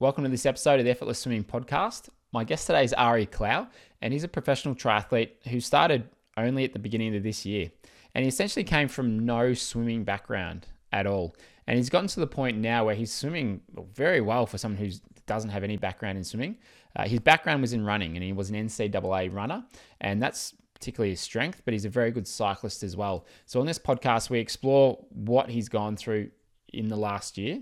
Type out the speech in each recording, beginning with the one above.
Welcome to this episode of the Effortless Swimming Podcast. My guest today is Ari Klau, and he's a professional triathlete who started only at the beginning of this year. And he essentially came from no swimming background at all. And he's gotten to the point now where he's swimming very well for someone who doesn't have any background in swimming. Uh, his background was in running, and he was an NCAA runner, and that's particularly his strength, but he's a very good cyclist as well. So, on this podcast, we explore what he's gone through in the last year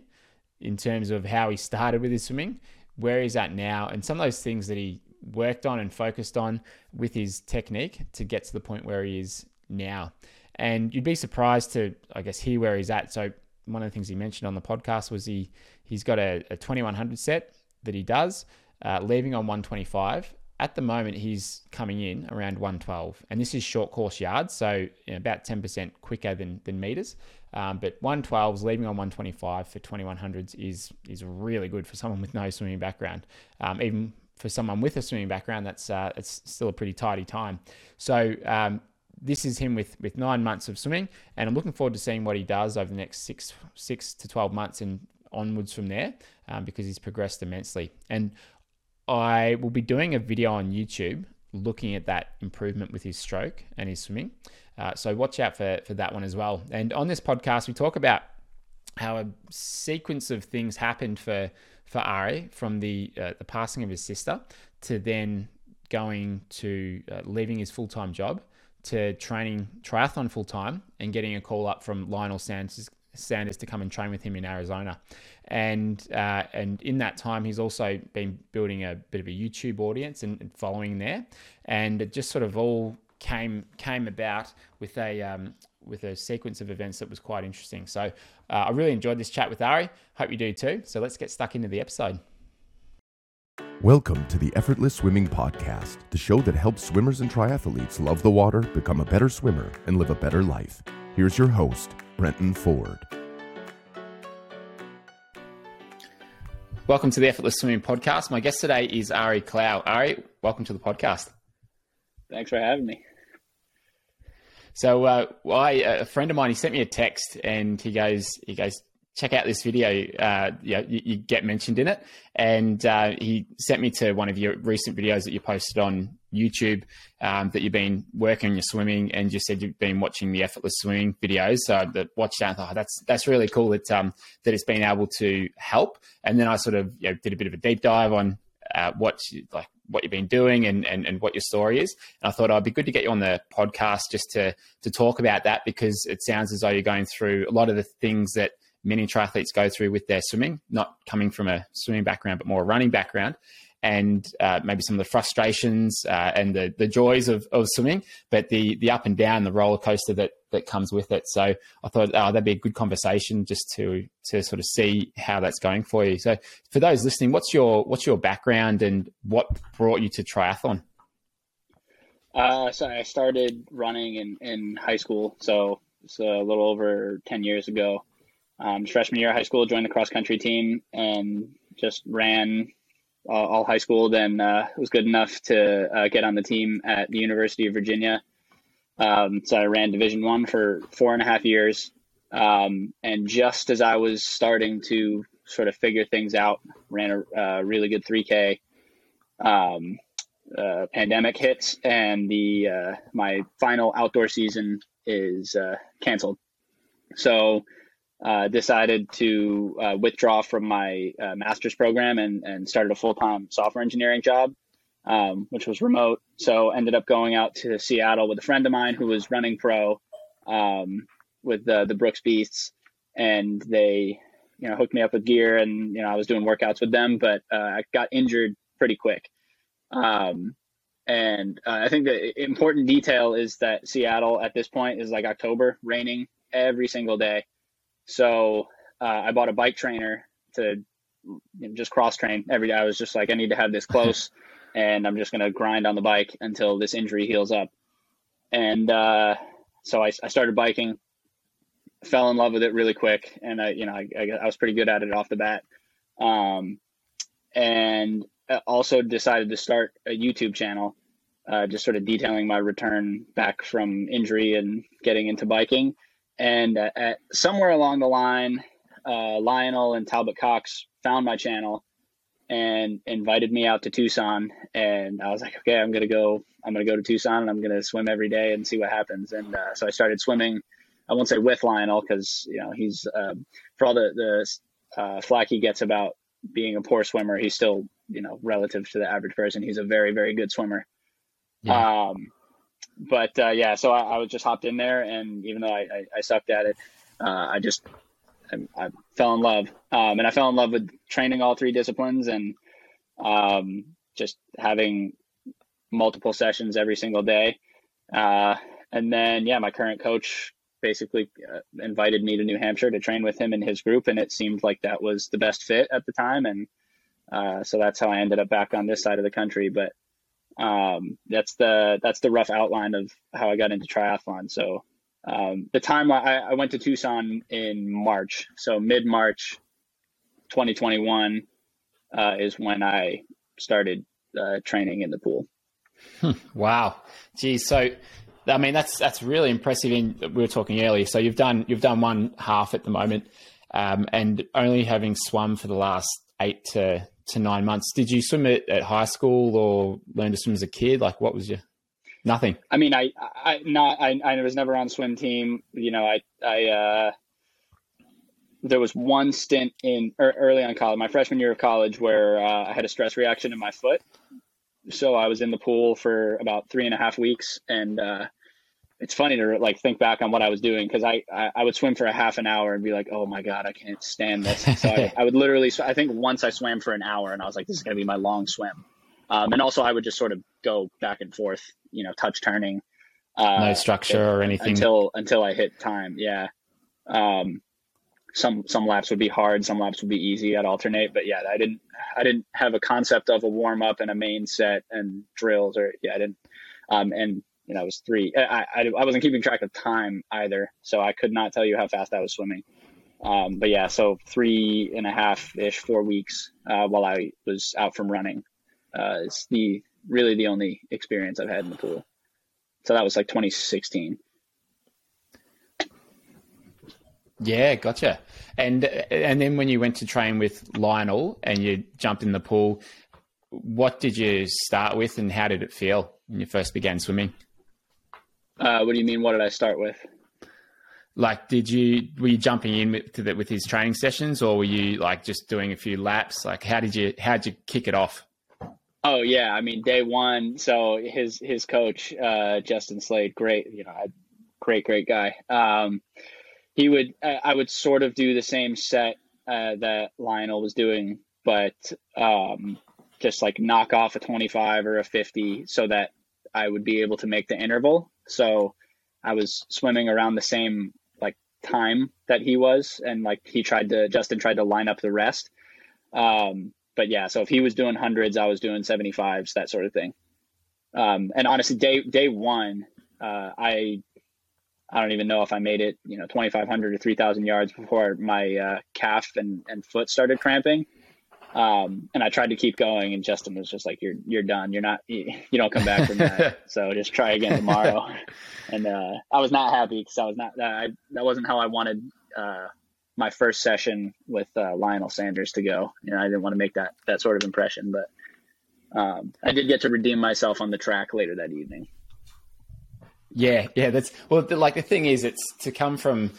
in terms of how he started with his swimming, where he's at now, and some of those things that he worked on and focused on with his technique to get to the point where he is now. And you'd be surprised to, I guess, hear where he's at. So one of the things he mentioned on the podcast was he he's got a, a 2100 set that he does, uh, leaving on 125. At the moment, he's coming in around 112, and this is short course yards, so about 10% quicker than than meters. Um, but 112s leaving on 125 for 2100s is is really good for someone with no swimming background. Um, even for someone with a swimming background, that's uh, it's still a pretty tidy time. So um, this is him with with nine months of swimming, and I'm looking forward to seeing what he does over the next six six to 12 months and onwards from there, um, because he's progressed immensely. And I will be doing a video on YouTube looking at that improvement with his stroke and his swimming. Uh, so watch out for, for that one as well. And on this podcast, we talk about how a sequence of things happened for for Ari from the uh, the passing of his sister to then going to uh, leaving his full time job to training triathlon full time and getting a call up from Lionel Sanders Sanders to come and train with him in Arizona. And uh, and in that time, he's also been building a bit of a YouTube audience and, following there. And it just sort of all came came about with a um, with a sequence of events that was quite interesting. So uh, I really enjoyed this chat with Ari. Hope you do too. So let's get stuck into the episode. Welcome to the Effortless Swimming Podcast, the show that helps swimmers and triathletes love the water, become a better swimmer, and live a better life. Here's your host, Brenton Ford. Welcome to the Effortless Swimming Podcast. My guest today is Ari Klau. Ari, welcome to the podcast. Thanks for having me. So, uh, I, a friend of mine, he sent me a text and he goes, he goes, check out this video. Uh, you, you, you, get mentioned in it. And uh, he sent me to one of your recent videos that you posted on YouTube um, that you've been working on your swimming, and you said you've been watching the effortless swimming videos. So I watched that. Thought, oh, that's that's really cool that um, that it's been able to help. And then I sort of you know, did a bit of a deep dive on uh, what like what you've been doing and, and, and what your story is. And I thought oh, it'd be good to get you on the podcast just to to talk about that because it sounds as though you're going through a lot of the things that many triathletes go through with their swimming, not coming from a swimming background, but more a running background, and uh, maybe some of the frustrations uh, and the, the joys of, of swimming, but the the up and down, the roller coaster that that comes with it. So I thought oh, that'd be a good conversation just to to sort of see how that's going for you. So for those listening, what's your what's your background and what brought you to triathlon? Uh, so I started running in, in high school, so it's a little over ten years ago. Um, freshman year of high school, joined the cross country team and just ran all, all high school. Then uh, was good enough to uh, get on the team at the University of Virginia. Um, so I ran Division One for four and a half years. Um, and just as I was starting to sort of figure things out, ran a really good 3K. Um, uh, pandemic hits, and the uh, my final outdoor season is uh, canceled. So uh, decided to uh, withdraw from my uh, master's program and, and started a full-time software engineering job um, which was remote. So ended up going out to seattle with a friend of mine who was running pro um, with the, the brooks beasts. And they you know hooked me up with gear and you know i was doing workouts with them but uh, i got injured pretty quick. Um, and uh, i think the important detail is that seattle at this point is like october raining every single day so uh, I bought a bike trainer to you know, just cross train every day. I was just like, I need to have this close, and I'm just going to grind on the bike until this injury heals up. And uh, so I, I, started biking, fell in love with it really quick, and I, you know, I, I was pretty good at it off the bat. Um, and also decided to start a YouTube channel, uh, just sort of detailing my return back from injury and getting into biking and uh, somewhere along the line, uh, Lionel and Talbot Cox found my channel and invited me out to Tucson. And I was like, okay, I'm gonna go. I'm gonna go to Tucson and I'm gonna swim every day and see what happens. And uh, so I started swimming. I won't say with Lionel because you know he's um, for all the the uh, flack he gets about being a poor swimmer, he's still you know relative to the average person, he's a very very good swimmer. Yeah. Um, but uh, yeah, so I, I, was just hopped in there, and even though I, I, I sucked at it, uh, I just I, I, fell in love, um, and I fell in love with training all three disciplines and um, just having multiple sessions every single day. Uh, and then yeah, my current coach basically uh, invited me to New Hampshire to train with him in his group, and it seemed like that was the best fit at the time, and uh, so that's how I ended up back on this side of the country. But um, that's the that's the rough outline of how I got into triathlon. So um, the time I, I, went to Tucson in March, so mid March, 2021, uh, is when I started uh, training in the pool. wow, geez. So, I mean, that's that's really impressive. In we were talking earlier. So you've done you've done one half at the moment, um, and only having swum for the last eight to to nine months. Did you swim at, at high school or learn to swim as a kid? Like, what was your nothing? I mean, I, I not, I, I was never on swim team. You know, I, I, uh, there was one stint in er, early on college, my freshman year of college, where uh, I had a stress reaction in my foot. So I was in the pool for about three and a half weeks, and uh, it's funny to like think back on what I was doing because I, I, I would swim for a half an hour and be like, oh my god, I can't stand this. So I, I, would literally, I think once I swam for an hour and I was like, this is gonna be my long swim. Um, and also I would just sort of go back and forth, you know, touch turning. Uh, no structure or anything until until I hit time. Yeah. Um, some some laps would be hard, some laps would be easy. I'd alternate, but yeah, I didn't I didn't have a concept of a warm up and a main set and drills or yeah, I didn't. Um, and know, I was three. I, I, I, wasn't keeping track of time either, so I could not tell you how fast I was swimming. Um, but yeah, so three and a half ish, four weeks uh, while I was out from running. Uh, it's the really the only experience I've had in the pool. So that was like 2016. Yeah, gotcha. And and then when you went to train with Lionel and you jumped in the pool, what did you start with, and how did it feel when you first began swimming? Uh, what do you mean? What did I start with? Like, did you were you jumping in with the, with his training sessions, or were you like just doing a few laps? Like, how did you how did you kick it off? Oh yeah, I mean day one. So his his coach uh, Justin Slade, great, you know, great great guy. Um, he would I would sort of do the same set uh, that Lionel was doing, but um, just like knock off a twenty five or a fifty, so that I would be able to make the interval so I was swimming around the same like time that he was, and like he tried to Justin tried to line up the rest. Um, but yeah, so if he was doing hundreds, I was doing seventy fives, that sort of thing. Um, and honestly, day day one, uh, I I don't even know if I made it, you know, twenty five hundred or three thousand yards before my uh, calf and, and foot started cramping. Um, and I tried to keep going, and Justin was just like, "You're you're done. You're not. You, you don't come back from that. so just try again tomorrow." and uh, I was not happy because I was not. I, that wasn't how I wanted uh, my first session with uh, Lionel Sanders to go. You know, I didn't want to make that that sort of impression, but um, I did get to redeem myself on the track later that evening. Yeah, yeah, that's well. The, like the thing is, it's to come from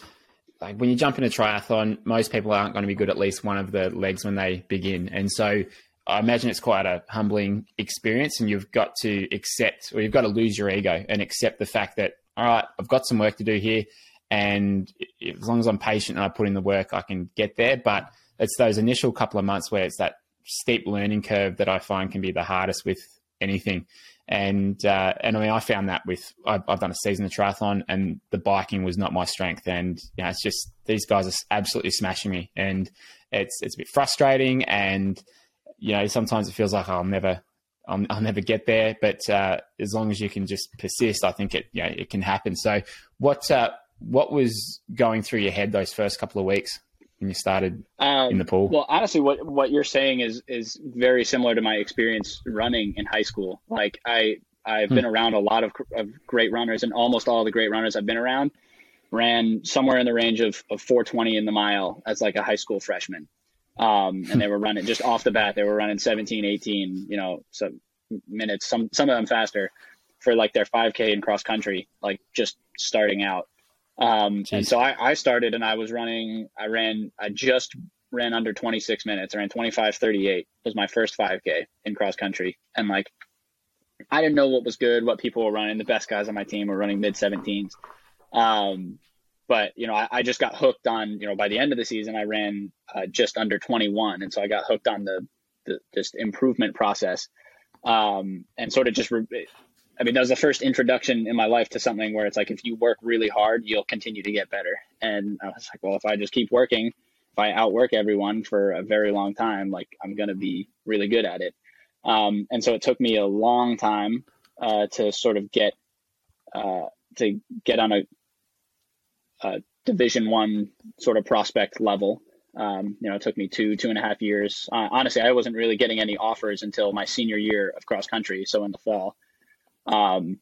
like when you jump in a triathlon, most people aren't going to be good at least one of the legs when they begin. And so I imagine it's quite a humbling experience and you've got to accept or you've got to lose your ego and accept the fact that, all right, I've got some work to do here. And as long as I'm patient and I put in the work, I can get there. But it's those initial couple of months where it's that steep learning curve that I find can be the hardest with anything and uh, and I mean I found that with I've, I've, done a season of triathlon and the biking was not my strength. And you know, it's just these guys are absolutely smashing me. And it's it's a bit frustrating and you know sometimes it feels like I'll never I'll, I'll never get there. But uh, as long as you can just persist I think it you know, it can happen. So what uh, what was going through your head those first couple of weeks when you started um, in the pool? Well, honestly, what what you're saying is is very similar to my experience running in high school. Like I I've hmm. been around a lot of, of great runners, and almost all the great runners I've been around ran somewhere in the range of, of 420 in the mile as like a high school freshman. Um, and they were running just off the bat, they were running 17, 18, you know, some minutes, some, some of them faster for like their 5k in cross country, like just starting out. Um, and so I, I started and I was running, I ran, I just ran under 26 minutes. I ran 25, 38 was my first 5k in cross country. And like, I didn't know what was good, what people were running. The best guys on my team were running mid 17s. Um, but you know, I, I, just got hooked on. You know, by the end of the season, I ran uh, just under 21, and so I got hooked on the, the just improvement process, um, and sort of just. Re- I mean, that was the first introduction in my life to something where it's like if you work really hard, you'll continue to get better. And I was like, well, if I just keep working, if I outwork everyone for a very long time, like I'm gonna be really good at it. Um, and so it took me a long time uh, to sort of get uh, to get on a, a Division One sort of prospect level. Um, you know, it took me two two and a half years. Uh, honestly, I wasn't really getting any offers until my senior year of cross country, so in the fall. Um,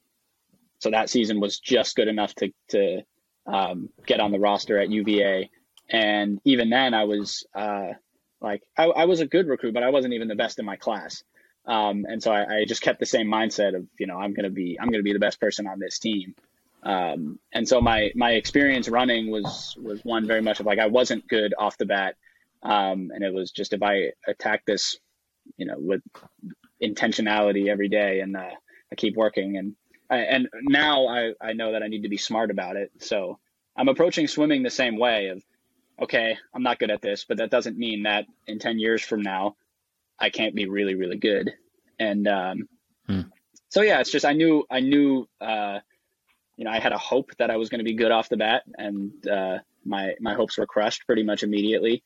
so that season was just good enough to to um, get on the roster at UVA, and even then, I was uh, like I, I was a good recruit, but I wasn't even the best in my class. Um, and so I, I, just kept the same mindset of, you know, I'm to be, I'm to be the best person on this team. Um, and so my, my experience running was, was one very much of like, I wasn't good off the bat. Um, and it was just, if I attack this, you know, with intentionality every day and, uh, I keep working and, I, and now I, I know that I need to be smart about it. So I'm approaching swimming the same way of, okay, I'm not good at this, but that doesn't mean that in 10 years from now, I can't be really, really good. And um, hmm. so yeah, it's just I knew I knew uh, you know I had a hope that I was going to be good off the bat, and uh, my my hopes were crushed pretty much immediately.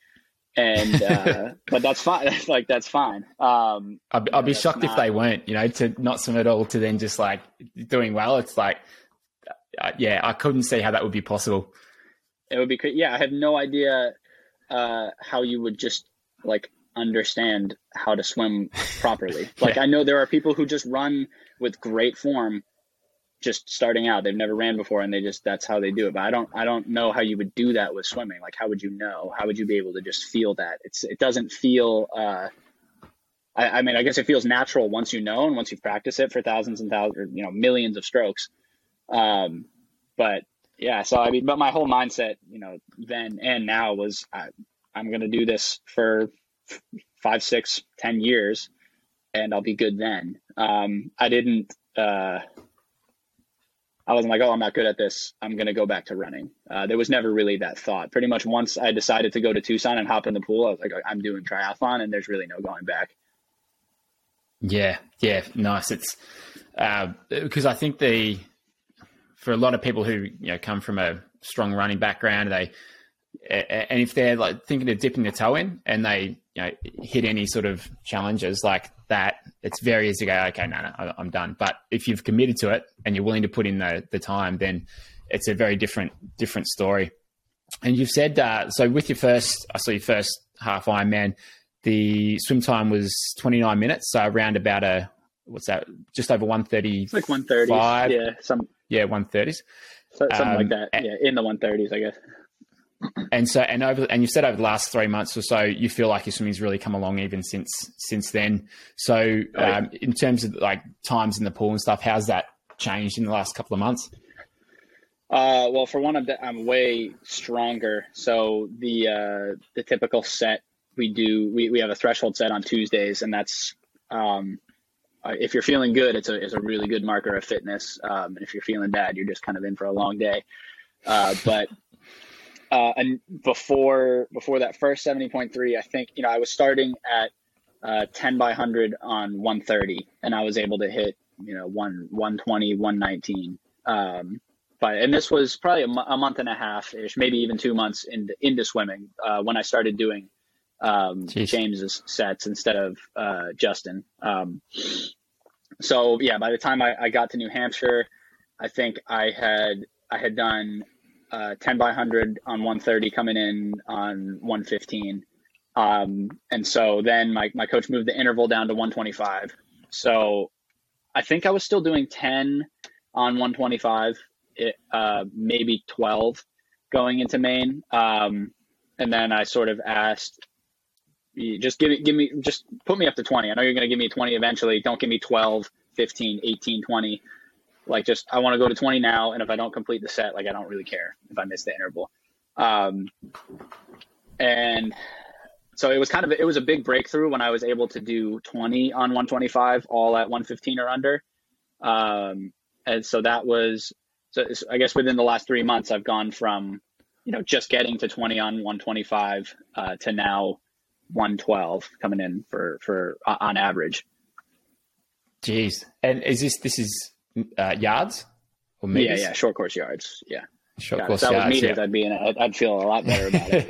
And uh, but that's fine. like that's fine. Um, I'd, I'd be shocked not, if they weren't. You know, to not swim at all to then just like doing well. It's like, uh, yeah, I couldn't see how that would be possible. It would be yeah. I have no idea uh, how you would just like understand how to swim properly. Like yeah. I know there are people who just run with great form just starting out. They've never ran before and they just that's how they do it. But I don't I don't know how you would do that with swimming. Like how would you know? How would you be able to just feel that? It's it doesn't feel uh I, I mean I guess it feels natural once you know and once you've practiced it for thousands and thousands or you know millions of strokes. Um but yeah, so I mean but my whole mindset, you know, then and now was I, I'm going to do this for five, six, ten years, and I'll be good then. Um, I didn't. Uh, I wasn't like, oh, I'm not good at this. I'm going to go back to running. Uh, there was never really that thought. Pretty much once I decided to go to Tucson and hop in the pool, I was like, I'm doing triathlon, and there's really no going back. Yeah, yeah, nice. It's uh, because I think the for a lot of people who you know come from a strong running background, they and if they're like thinking of dipping their toe in and they you know hit any sort of challenges like that, it's very easy to go, okay, no, no, I'm done. But if you've committed to it and you're willing to put in the the time, then it's a very different different story. And you've said uh, so with your first, I saw your first half Ironman, the swim time was 29 minutes, so around about a what's that, just over 130, like 130, yeah, some yeah 130s, so, something um, like that, yeah, in the 130s, I guess and so and over and you said over the last three months or so you feel like your swimming's really come along even since since then. So um, in terms of like times in the pool and stuff how's that changed in the last couple of months? Uh, well for one i'm way stronger. So the uh, the typical set we do we, we have a threshold set on tuesdays and that's um, uh, if you're feeling good it's a, it's a really good marker of fitness. Um, and if you're feeling bad you're just kind of in for a long day. Uh, but uh, and before before that first 70.3 i think you know i was starting at uh, 10 by 100 on 130 and i was able to hit you know 1 120 119 um, but and this was probably a, m- a month and a half ish maybe even two months into into swimming uh, when i started doing um, james's sets instead of uh, justin. Um, so yeah by the time I, I got to new hampshire i think i had i had done uh, 10 by 100 on 130 coming in on 115. Um, and so then my, my coach moved the interval down to 125. So I think I was still doing 10 on 125, it, uh, maybe 12 going into Maine. Um, and then I sort of asked just give me, give me, just put me up to 20. I know you're going to give me 20 eventually. Don't give me 12, 15, 18, 20. Like just, I want to go to 20 now. And if I don't complete the set, like I don't really care if I miss the interval. Um, and so it was kind of, it was a big breakthrough when I was able to do 20 on 125 all at 115 or under. Um, and so that was, so I guess within the last three months, I've gone from, you know, just getting to 20 on 125 uh, to now 112 coming in for, for uh, on average. Jeez. And is this, this is uh, yards or meters? Yeah, yeah. Short course yards. Yeah. Short God, course if that yards, was meters, yeah. I'd be in it. I'd feel a lot better about it.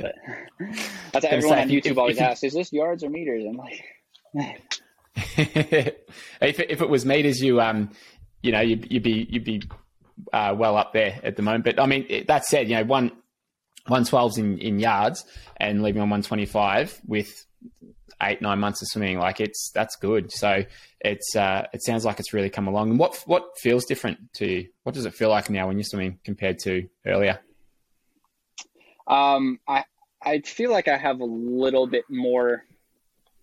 But that's everyone on YouTube if, always if asks, is this yards or meters? I'm like, if, it, if it was meters, you, um, you know, you'd, you'd be, you'd be uh, well up there at the moment. But I mean, that said, you know, one, 112s in, in yards and leaving on 125 with eight nine months of swimming like it's that's good. So it's uh, it sounds like it's really come along. And what what feels different to you? What does it feel like now when you're swimming compared to earlier? Um i i feel like i have a little bit more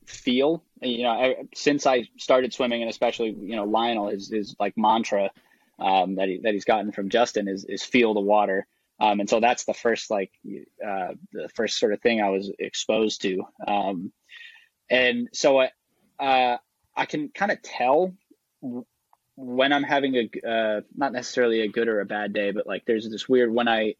feel. You know I, since i started swimming and especially you know lionel is is like mantra um, that he that he's gotten from justin is is feel the water. Um, and so that's the first like uh, the first sort of thing I was exposed to. Um, and so I, uh, I can kind of tell when I'm having a uh, not necessarily a good or a bad day, but like there's this weird when I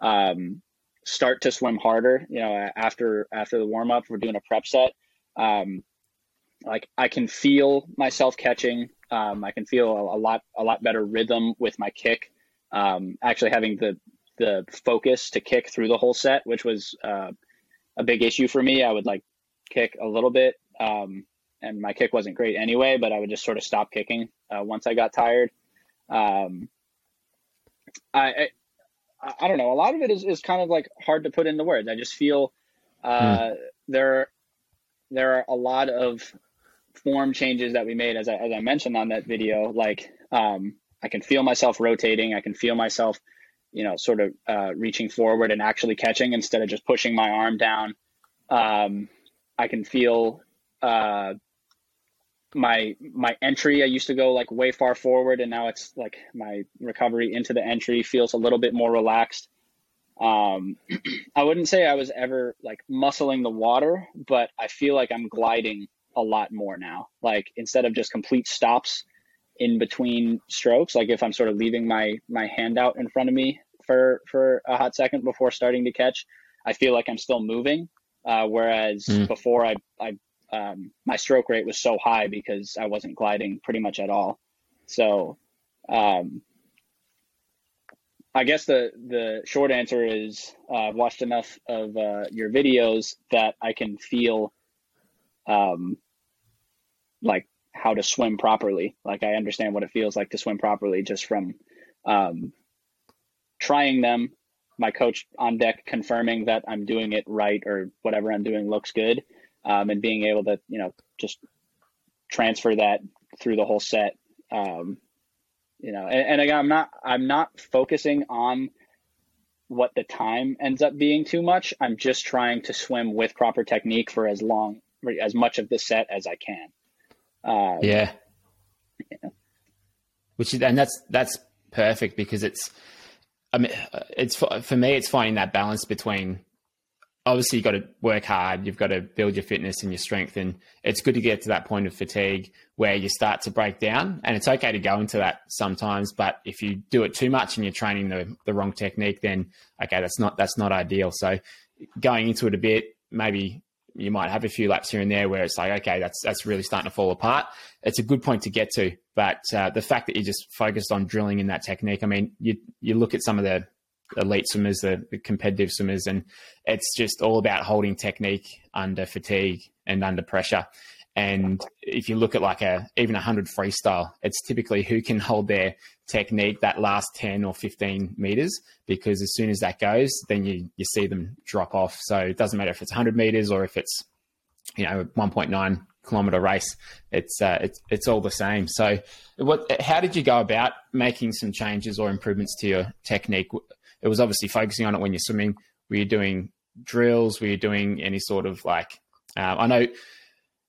um, start to swim harder. You know, after after the warm up, we're doing a prep set. Um, like I can feel myself catching. Um, I can feel a, a, lot a lot better rhythm with my kick. Um, actually having the the focus to kick through the whole set, which was uh, a big issue for me. I would like kick a little bit, um, and my kick wasn't great anyway, but I would just sort of stop kicking uh, once I got tired. Um, I, I, I don't know. A lot of it is, is kind of like hard to put into words. I just feel uh, mm. there there are a lot of form changes that we made, as I, as I mentioned on that video. Like um, I can feel myself rotating. I can feel myself you know, sort of uh, reaching forward and actually catching instead of just pushing my arm down. Um, I can feel uh, my my entry. I used to go like way far forward, and now it's like my recovery into the entry feels a little bit more relaxed. Um, I wouldn't say I was ever like muscling the water, but I feel like I'm gliding a lot more now. Like instead of just complete stops, in between strokes like if i'm sort of leaving my my hand out in front of me for for a hot second before starting to catch i feel like i'm still moving uh, whereas mm. before i i um, my stroke rate was so high because i wasn't gliding pretty much at all so um, I guess the the short answer is uh, I've watched enough of uh, your videos that I can feel um, like how to swim properly. Like I understand what it feels like to swim properly just from um, trying them. My coach on deck confirming that I'm doing it right or whatever I'm doing looks good, um, and being able to you know just transfer that through the whole set. Um, you know, and, and again, I'm not I'm not focusing on what the time ends up being too much. I'm just trying to swim with proper technique for as long, as much of the set as I can. Um, yeah. yeah. Which is, and that's that's perfect because it's, I mean, uh, it's for, for me, it's finding that balance between. Obviously, you've got to work hard. You've got to build your fitness and your strength, and it's good to get to that point of fatigue where you start to break down. And it's okay to go into that sometimes, but if you do it too much and you're training the the wrong technique, then okay, that's not that's not ideal. So, going into it a bit, maybe you might have a few laps here and there where it's like, okay, that's that's really starting to fall apart. It's a good point to get to, but uh, the fact that you just focused on drilling in that technique, I mean, you you look at some of the elite swimmers, the, the competitive swimmers, and it's just all about holding technique under fatigue and under pressure. And if you look at like a even a hundred freestyle, it's typically who can hold their technique that last ten or fifteen meters, because as soon as that goes, then you you see them drop off. So it doesn't matter if it's hundred meters or if it's you know one point nine kilometer race. It's uh, it's it's all the same. So what? How did you go about making some changes or improvements to your technique? It was obviously focusing on it when you're swimming. Were you doing drills? Were you doing any sort of like Um, I know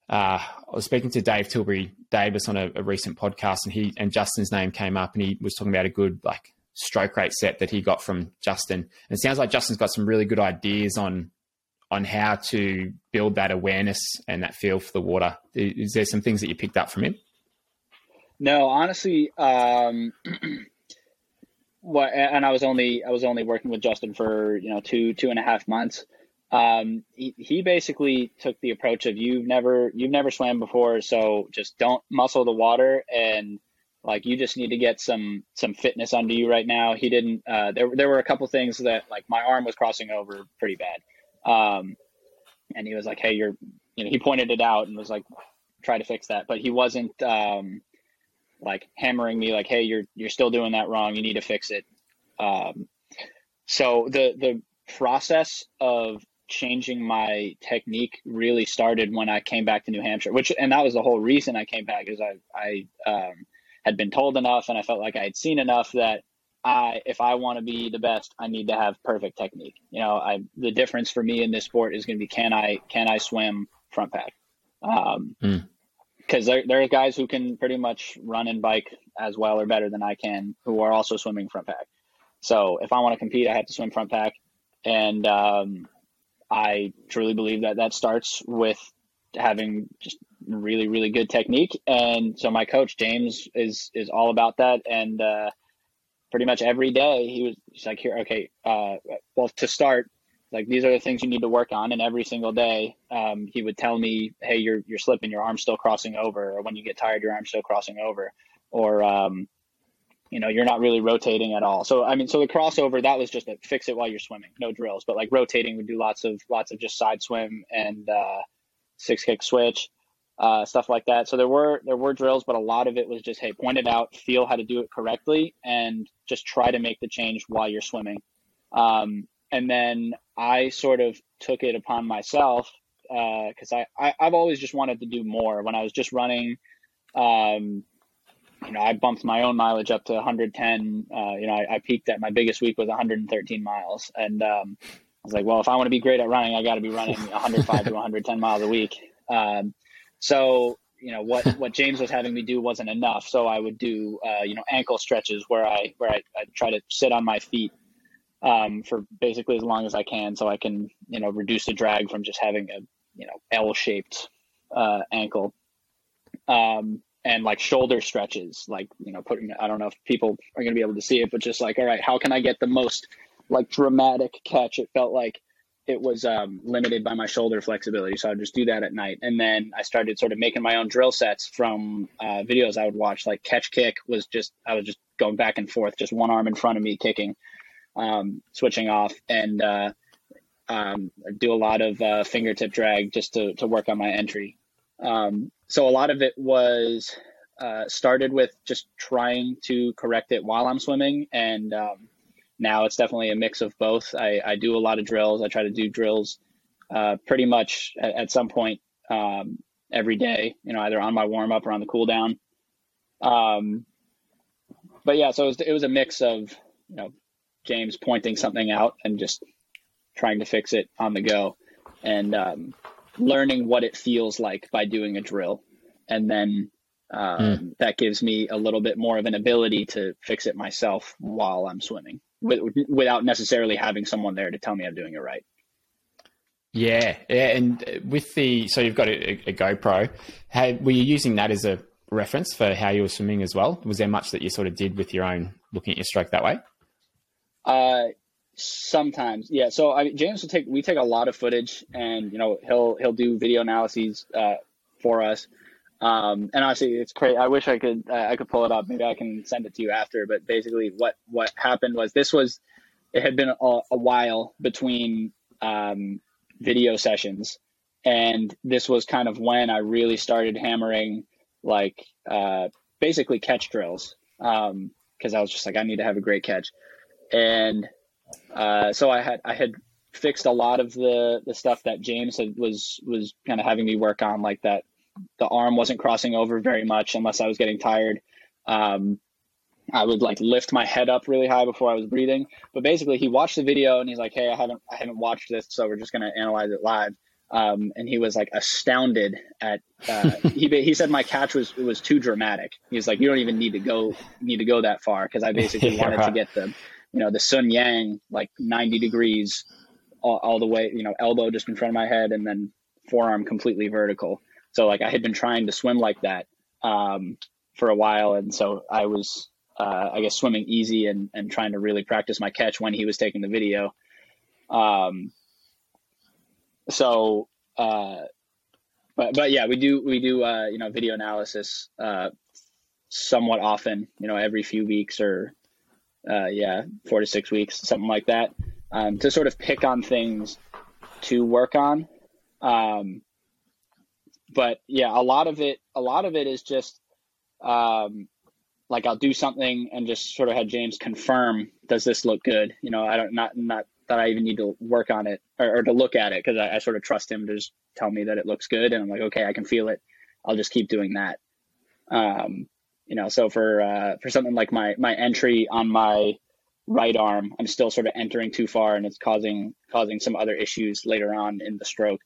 uh, I was speaking to Dave Tilbury Davis on a, a, recent podcast, and he and Justin's name came up, and he was talking about a good like stroke rate set that he got from Justin. And it sounds like Justin's got some really good ideas on on how to build that awareness and that feel for the water. Is there some things that you picked up from him? No, honestly, um, what and I was only I was only working with Justin for you know two two and a half months um, he, he basically took the approach of you've never you've never swam before, so just don't muscle the water and like you just need to get some some fitness under you right now. He didn't. Uh, there there were a couple things that like my arm was crossing over pretty bad, um, and he was like, "Hey, you're," you know, he pointed it out and was like, "Try to fix that," but he wasn't um, like hammering me like, "Hey, you're you're still doing that wrong. You need to fix it." Um, so the the process of changing my technique really started when I came back to New Hampshire, which and that was the whole reason I came back is I I um, had been told enough and I felt like I had seen enough that I if I want to be the best, I need to have perfect technique. You know, I the difference for me in this sport is going to be can I can I swim front pack. Um, mm because there, there are guys who can pretty much run and bike as well or better than I can who are also swimming front pack. So if I want to compete, I have to swim front pack. And um, I truly believe that that starts with having just really really good technique. And so my coach James is is all about that. And uh, pretty much every day he was he's like here okay uh, well to start like these are the things you need to work on. And every single day um, he would tell me hey you're you're slipping your arm's still crossing over or when you get tired your arm's still crossing over. Or um, you know, you're not really rotating at all. So I mean, so the crossover that was just a fix it while you're swimming, no drills. But like rotating, we do lots of lots of just side swim and uh, six kick switch, uh, stuff like that. So there were there were drills, but a lot of it was just hey, point it out, feel how to do it correctly, and just try to make the change while you're swimming. Um, and then I sort of took it upon myself because uh, I, I I've always just wanted to do more. When I was just running. Um, you know, I bumped my own mileage up to 110. Uh, you know, I, I, peaked at my biggest week was 113 miles, and um, I was like, well, if I want to be great at running, I got to be running 105 to 110 miles a week. Um, so, you know, what what James was having me do wasn't enough. So I would do, uh, you know, ankle stretches where I where I, I try to sit on my feet um, for basically as long as I can, so I can, you know, reduce the drag from just having a, you know, L-shaped uh, ankle. Um, and like shoulder stretches, like, you know, putting, I don't know if people are going to be able to see it, but just like, all right, how can I get the most like dramatic catch? It felt like it was um, limited by my shoulder flexibility. So I'd just do that at night. And then I started sort of making my own drill sets from uh, videos I would watch, like catch kick was just, I was just going back and forth, just one arm in front of me kicking, um, switching off and, uh, um, do a lot of uh, fingertip drag just to, to work on my entry. Um, so a lot of it was uh, started with just trying to correct it while I'm swimming, and um, now it's definitely a mix of both. I, I, do a lot of drills. I try to do drills uh, pretty much at, at some point um, every day. You know, either on my warm up or on the cool down. Um, but yeah, so it was, it was a mix of you know James pointing something out and just trying to fix it on the go, and um, learning what it feels like by doing a drill. And then um, mm. that gives me a little bit more of an ability to fix it myself while I'm swimming with, without necessarily having someone there to tell me I'm doing it right. Yeah, yeah, and with the so you've got a, a GoPro. How, were you using that as a reference for how you were swimming as well? Was there much that you sort of did with your own looking at your stroke that way? Uh, Sometimes, yeah. So I mean, James will take we take a lot of footage, and you know he'll he'll do video analyses uh, for us. Um, and honestly, it's great. I wish I could uh, I could pull it up. Maybe I can send it to you after. But basically, what what happened was this was it had been a, a while between um, video sessions, and this was kind of when I really started hammering like uh, basically catch drills because um, I was just like I need to have a great catch, and uh, so I had I had fixed a lot of the the stuff that James had, was was kind of having me work on, like that the arm wasn't crossing over very much unless I was getting tired. Um, I would like lift my head up really high before I was breathing. But basically, he watched the video and he's like, "Hey, I haven't I haven't watched this, so we're just gonna analyze it live." um, and he was like astounded at. Uh, he he said my catch was was too dramatic. He was like, you don't even need to go need to go that far because I basically yeah, wanted right. to get the, you know, the Sun Yang like ninety degrees, all, all the way, you know, elbow just in front of my head, and then forearm completely vertical. So like I had been trying to swim like that um, for a while, and so I was, uh, I guess, swimming easy and and trying to really practice my catch when he was taking the video. Um, so, uh, but but yeah, we do we do uh, you know video analysis uh, somewhat often. You know, every few weeks or uh, yeah, four to six weeks, something like that, um, to sort of pick on things to work on. Um, but yeah, a lot of it, a lot of it is just um, like I'll do something and just sort of have James confirm, does this look good? You know, I don't not not that I even need to work on it or, or to look at it because I, I, sort of trust him to just tell me that it looks good, and I'm like, okay, I can feel it. I'll just keep doing that. Um, you know, so for uh, for something like my my entry on my right arm, I'm still sort of entering too far, and it's causing causing some other issues later on in the stroke.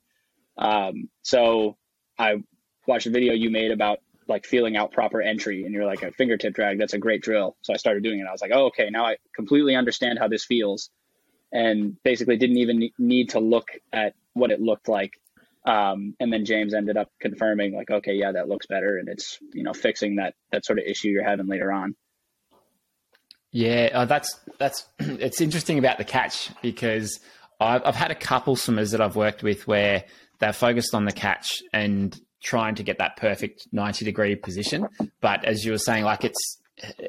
Um, so I watched a video you made about like feeling out proper entry, and you're like a fingertip drag. That's a great drill. So I started doing it. I was like, oh, okay, now I completely understand how this feels and basically didn't even need to look at what it looked like. Um, and then James ended up confirming, like, okay, yeah, that looks better, and it's you know fixing that that sort of issue you're having later on. Yeah, uh, that's that's it's interesting about the catch because I've, I've had a couple swimmers that I've worked with where they're focused on the catch and trying to get that perfect 90 degree position. But as you were saying, like it's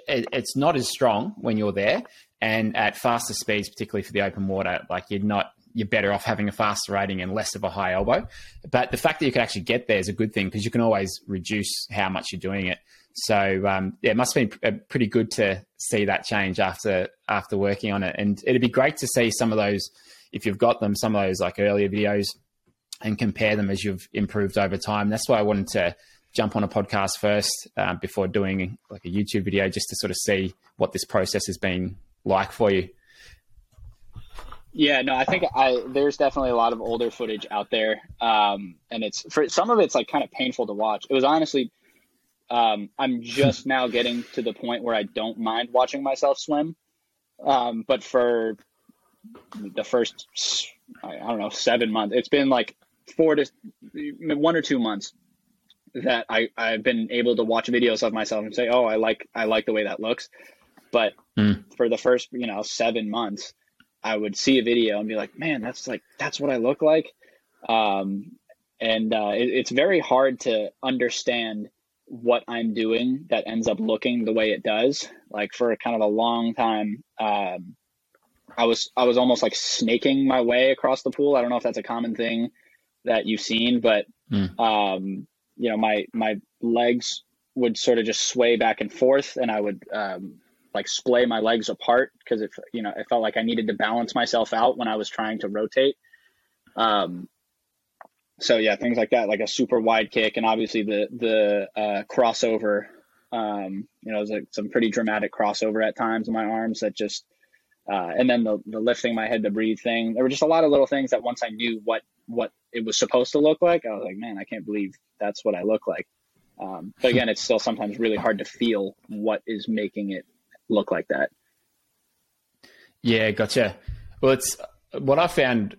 it's not as strong when you're there and at faster speeds, particularly for the open water, like you're not you're better off having a faster rating and less of a high elbow. But the fact that you can actually get there is a good thing because you can always reduce how much you're doing it. So um, yeah, it must have been uh, pretty good to see that change after after working on it, and it'd be great to see some of those if you've got them, some of those like earlier videos, and compare them as you've improved over time. That's why I wanted to jump on a podcast first uh, before doing like a YouTube video, just to sort of see what this process has been like for you? Yeah, no, I think I there's definitely a lot of older footage out there, um, and it's for some of it's like kind of painful to watch. It was honestly, um, I'm just now getting to the point where I don't mind watching myself swim, um, but for the first I don't know seven months, it's been like four to one or two months that I I've been able to watch videos of myself and say, oh, I like I like the way that looks, but mm. for the first, you know, seven months, I would see a video and be like, man, that's like, that's what I look like. Um, and uh, it, it's very hard to understand what I'm doing that ends up looking the way it does. Like for kind of a long time, um, I was I was almost like snaking my way across the pool. I don't know if that's a common thing that you've seen, but mm. um, you know, my my legs would sort of just sway back and forth, and I would um, like splay my legs apart because it you know it felt like I needed to balance myself out when I was trying to rotate. Um, so yeah, things like that, like a super wide kick, and obviously the the uh, crossover. Um, you know, it was like some pretty dramatic crossover at times in my arms that just, uh, and then the the lifting my head to breathe thing. There were just a lot of little things that once I knew what what it was supposed to look like, I was like, man, I can't believe that's what I look like. Um, but again, it's still sometimes really hard to feel what is making it look like that. Yeah, gotcha. Well, it's what I found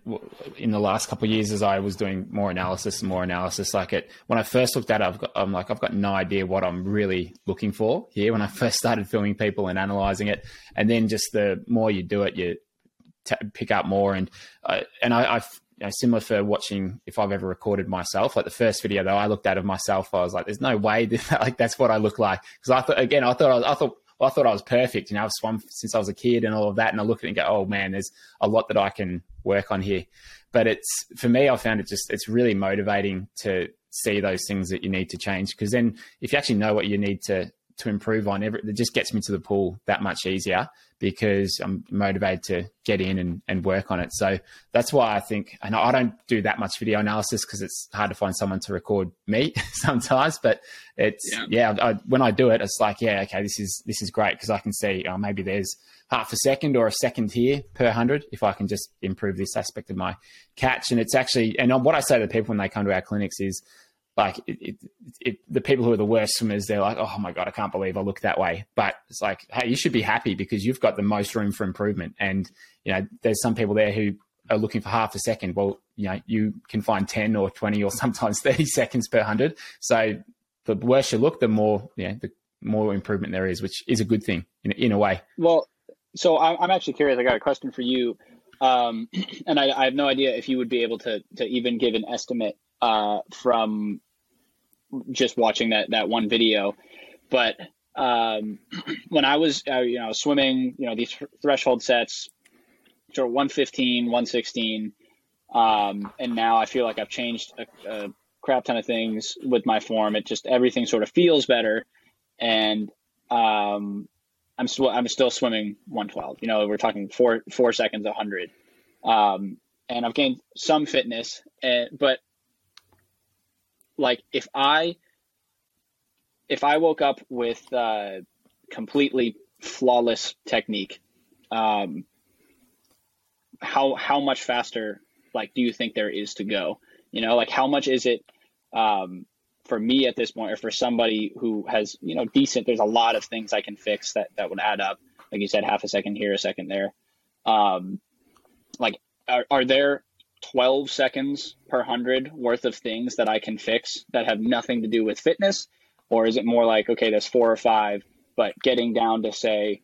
in the last couple of years as I was doing more analysis and more analysis. Like it, when I first looked at it, I've got, I'm like, I've got no idea what I'm really looking for here. When I first started filming people and analyzing it, and then just the more you do it, you t- pick up more. And uh, and I, I you know, similar for watching if I've ever recorded myself. Like the first video though, I looked at of myself, I was like, "There's no way that like that's what I look like." Because I thought again, I thought I, was, I thought well, I thought I was perfect. You know, I've swum since I was a kid and all of that. And I look at it and go, oh man, there's a lot that I can work on here. But it's for me, I found it just it's really motivating to see those things that you need to change because then if you actually know what you need to to improve on. Every, it just gets me to the pool that much easier because I'm motivated to get in and, and work on it. So that's why I think, and I don't do that much video analysis because it's hard to find someone to record me sometimes. But it's yeah, yeah I, when I do it, it's like yeah, okay, this is this is great because I can see oh, maybe there's half a second or a second here per hundred if I can just improve this aspect of my catch. And it's actually, and what I say to people when they come to our clinics is like it, it, it, the people who are the worst swimmers, they're like, oh my god, I can't believe I look that way. But it's like, hey, you should be happy because you've got the most room for improvement. And you know, there's some people there who are looking for half a second. Well, you know, you can find ten or twenty or sometimes thirty seconds per hundred. So the worse you look, the more you know, the more improvement there is, which is a good thing in in a way. Well, so I'm actually curious. I got a question for you. Um, and I, I, have no idea if you would be able to to even give an estimate uh, from just watching that that one video. But um, when I was uh, you know swimming, you know these threshold sets, sort of 115, 116, um, and now I feel like I've changed a, a crap ton of things with my form. It just everything sort of feels better, and um, I'm still I'm still swimming 112. You know, we're talking four four seconds, 100, um, and I've gained some fitness, and, but like if I if I woke up with uh, completely flawless technique, um, how how much faster like do you think there is to go? You know, like how much is it um, for me at this point, or for somebody who has you know decent? There's a lot of things I can fix that that would add up. Like you said, half a second here, a second there. Um, like, are, are there 12 seconds per hundred worth of things that I can fix that have nothing to do with fitness? Or is it more like, okay, there's four or five, but getting down to say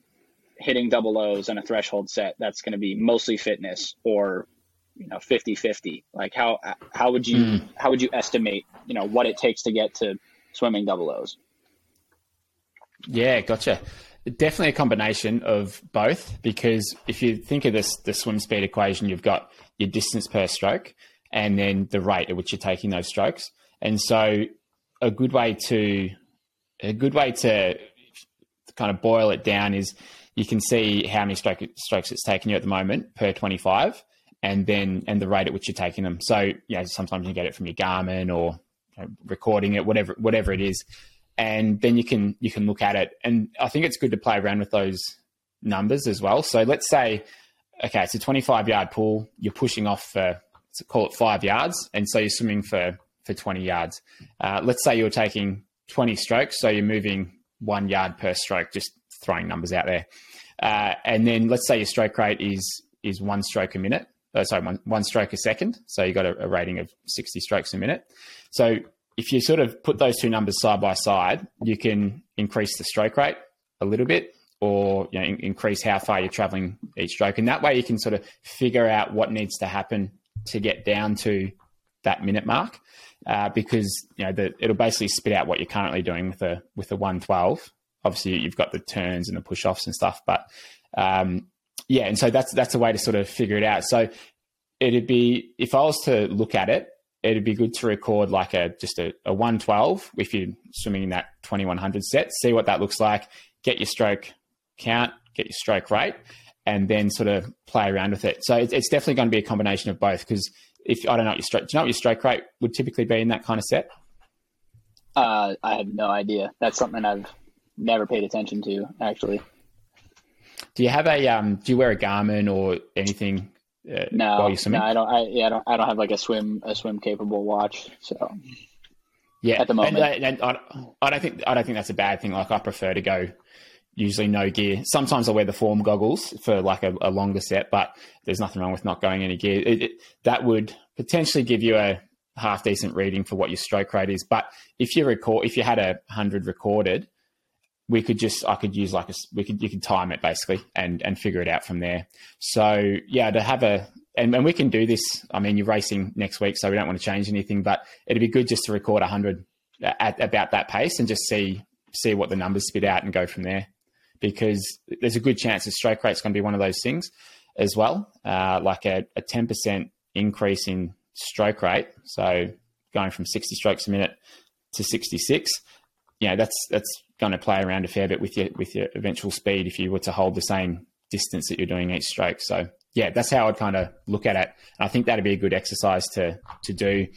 hitting double O's and a threshold set, that's going to be mostly fitness or, you know, 50 50? Like how, how would you, mm. how would you estimate, you know, what it takes to get to swimming double O's? Yeah, gotcha. Definitely a combination of both because if you think of this the swim speed equation, you've got your distance per stroke and then the rate at which you're taking those strokes. And so a good way to a good way to kind of boil it down is you can see how many stroke, strokes it's taking you at the moment per 25 and then and the rate at which you're taking them so you know sometimes you get it from your garmin or you know, recording it whatever whatever it is and then you can you can look at it. And I think it's good to play around with those numbers as well. So let's say, okay, it's a 25 yard pool. You're pushing off for call it five yards, and so you're swimming for for 20 yards. Uh, let's say you're taking 20 strokes, so you're moving one yard per stroke. Just throwing numbers out there. Uh, and then let's say your stroke rate is is one stroke a minute. Oh, sorry, one, one stroke a second. So you got a, a rating of 60 strokes a minute. So if you sort of put those two numbers side by side, you can increase the stroke rate a little bit or you know, in, increase how far you're traveling each stroke. And that way you can sort of figure out what needs to happen to get down to that minute mark. Uh, because you know the, it'll basically spit out what you're currently doing with a with a 112. Obviously, you've got the turns and the push offs and stuff, but um, yeah, and so that's that's a way to sort of figure it out. So it'd be if I was to look at it it'd be good to record like a just a, a 112 if you're swimming in that 2100 set see what that looks like get your stroke count get your stroke rate and then sort of play around with it so it's, it's definitely going to be a combination of both because if i don't know what your stroke do you know what your stroke rate would typically be in that kind of set uh, i have no idea that's something i've never paid attention to actually do you have a um do you wear a garmin or anything uh, no, while you're swimming? No, I don't. I, yeah, I don't. I don't have like a swim a swim capable watch. So yeah, at the moment, and, and I, I don't think I don't think that's a bad thing. Like I prefer to go usually no gear. Sometimes I wear the form goggles for like a, a longer set, but there's nothing wrong with not going any gear. It, it, that would potentially give you a half decent reading for what your stroke rate is. But if you record, if you had a hundred recorded, we could just I could use like a we could you could time it basically and and figure it out from there. So yeah, to have a and, and we can do this. I mean, you're racing next week, so we don't want to change anything, but it'd be good just to record hundred at about that pace and just see see what the numbers spit out and go from there. Because there's a good chance the stroke rate's going to be one of those things as well, uh, like a ten percent increase in stroke rate. So going from 60 strokes a minute to 66 you know that's that's going to play around a fair bit with your with your eventual speed if you were to hold the same distance that you're doing each stroke. So yeah, that's how I'd kind of look at it. And I think that'd be a good exercise to to do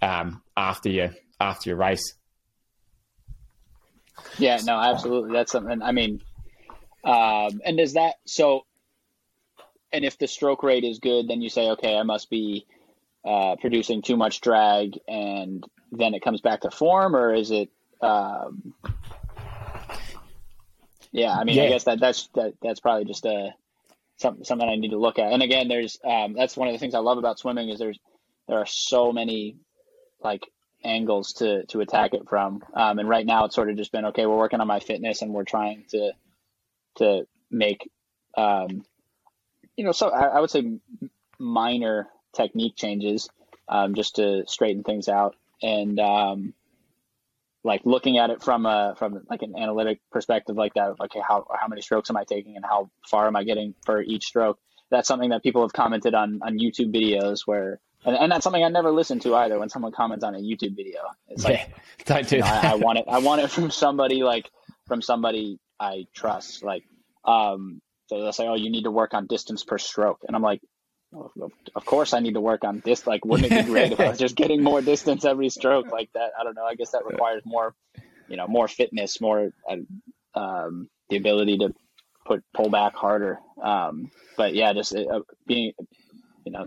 um, after your after your race. Yeah, no, absolutely. That's something. I mean, um, and does that so? And if the stroke rate is good, then you say, okay, I must be uh, producing too much drag, and then it comes back to form, or is it? Um, yeah, I mean, yeah. I guess that that's that that's probably just a something something I need to look at. And again, there's um, that's one of the things I love about swimming is there's there are so many like angles to to attack it from. Um, and right now, it's sort of just been okay. We're working on my fitness, and we're trying to to make um, you know, so I, I would say minor technique changes um, just to straighten things out. And um, like looking at it from a from like an analytic perspective like that okay how how many strokes am i taking and how far am i getting for each stroke? That's something that people have commented on on youtube videos where and, and that's something i never listen to either when someone comments on a youtube video. It's like yeah, you know, I, I, want it i want it from somebody like from somebody i trust like um so they'll say oh you need to work on distance per stroke and i'm like of course I need to work on this. Like, wouldn't it be great if I was just getting more distance every stroke like that? I don't know. I guess that requires more, you know, more fitness, more uh, um, the ability to put pull back harder. Um, but yeah, just uh, being, you know,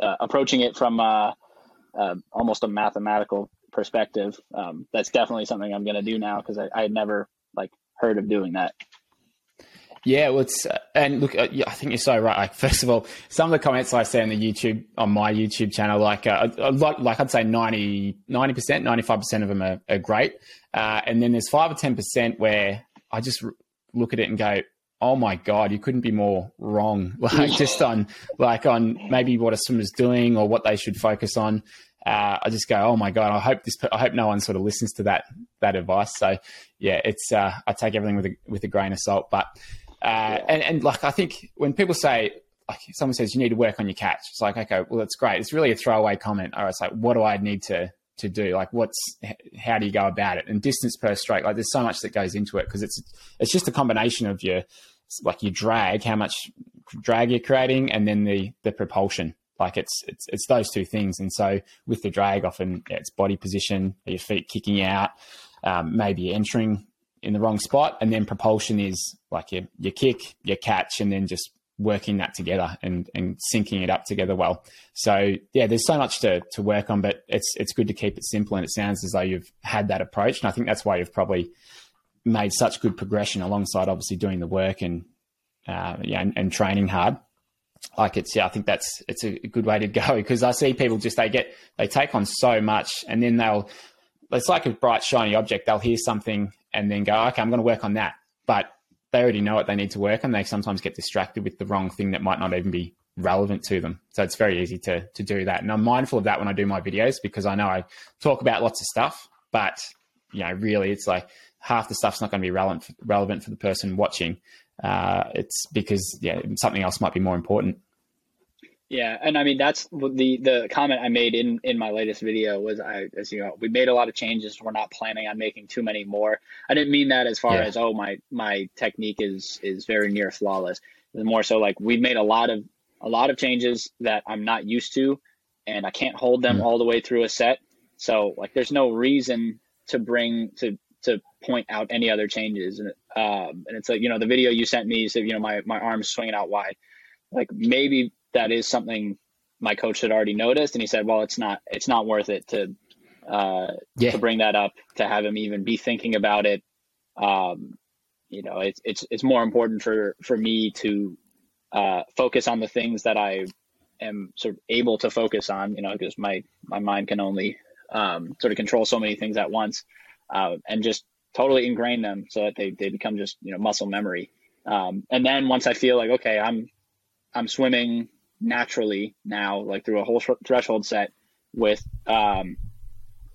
uh, approaching it from uh, uh, almost a mathematical perspective. Um, that's definitely something I'm going to do now because I, I had never like heard of doing that. Yeah, well, it's uh, and look, uh, yeah, I think you're so right. Like, first of all, some of the comments I see on the YouTube on my YouTube channel, like, uh, like, like I'd say 90 percent, ninety five percent of them are, are great, uh, and then there's five or ten percent where I just look at it and go, oh my god, you couldn't be more wrong. Like just on like on maybe what a swimmer's doing or what they should focus on. Uh, I just go, oh my god, I hope this, I hope no one sort of listens to that that advice. So yeah, it's uh, I take everything with a with a grain of salt, but uh, and, and like, I think when people say, like, someone says you need to work on your catch, it's like, okay, well, that's great. It's really a throwaway comment. Or it's like, what do I need to, to do? Like, what's, how do you go about it? And distance per stroke, like, there's so much that goes into it because it's, it's just a combination of your, like your drag, how much drag you're creating, and then the, the propulsion. Like it's, it's, it's those two things. And so with the drag, often yeah, it's body position, your feet kicking out, um, maybe entering in the wrong spot. And then propulsion is like your, your kick, your catch, and then just working that together and, and syncing it up together well. So yeah, there's so much to, to work on, but it's, it's good to keep it simple. And it sounds as though you've had that approach. And I think that's why you've probably made such good progression alongside obviously doing the work and, uh, yeah, and, and training hard like it's yeah i think that's it's a good way to go because i see people just they get they take on so much and then they'll it's like a bright shiny object they'll hear something and then go, okay, I'm going to work on that. But they already know what they need to work on. They sometimes get distracted with the wrong thing that might not even be relevant to them. So it's very easy to to do that. And I'm mindful of that when I do my videos because I know I talk about lots of stuff, but you know, really it's like half the stuff's not going to be relevant relevant for the person watching. Uh, it's because yeah, something else might be more important. Yeah, and I mean that's the the comment I made in in my latest video was I as you know we made a lot of changes. We're not planning on making too many more. I didn't mean that as far yeah. as oh my my technique is is very near flawless. more so like we made a lot of a lot of changes that I'm not used to, and I can't hold them mm all the way through a set. So like there's no reason to bring to to point out any other changes. And um and it's like you know the video you sent me said you know my my arms swinging out wide. Like maybe that is something my coach had already noticed, and he said, "Well, it's not it's not worth it to uh, yeah. to bring that up to have him even be thinking about it." Um, you know, it's it's it's more important for for me to uh, focus on the things that I am sort of able to focus on. You know, because my my mind can only um, sort of control so many things at once, uh, and just totally ingrain them so that they they become just you know muscle memory. Um, and then once I feel like okay, I'm I'm swimming naturally now, like through a whole threshold set with um,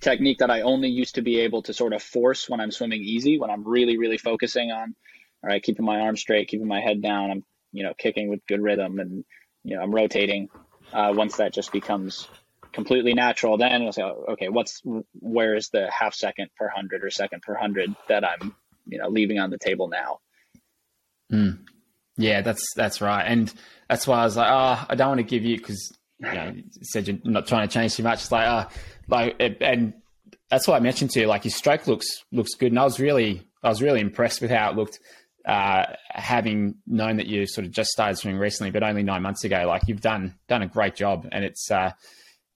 technique that I only used to be able to sort of force when I'm swimming easy, when I'm really, really focusing on, all right, keeping my arms straight, keeping my head down. I'm, you know, kicking with good rhythm and, you know, I'm rotating. Uh, once that just becomes completely natural, then we'll say, okay, what's where is the half second per hundred or second per hundred that I'm you know leaving on the table now? Mm. Yeah, that's that's right, and that's why I was like, oh, I don't want to give you because you know you said you're not trying to change too much. It's like, oh, like, and that's why I mentioned to you, like your stroke looks looks good, and I was really I was really impressed with how it looked. Uh, having known that you sort of just started swimming recently, but only nine months ago, like you've done done a great job, and it's uh,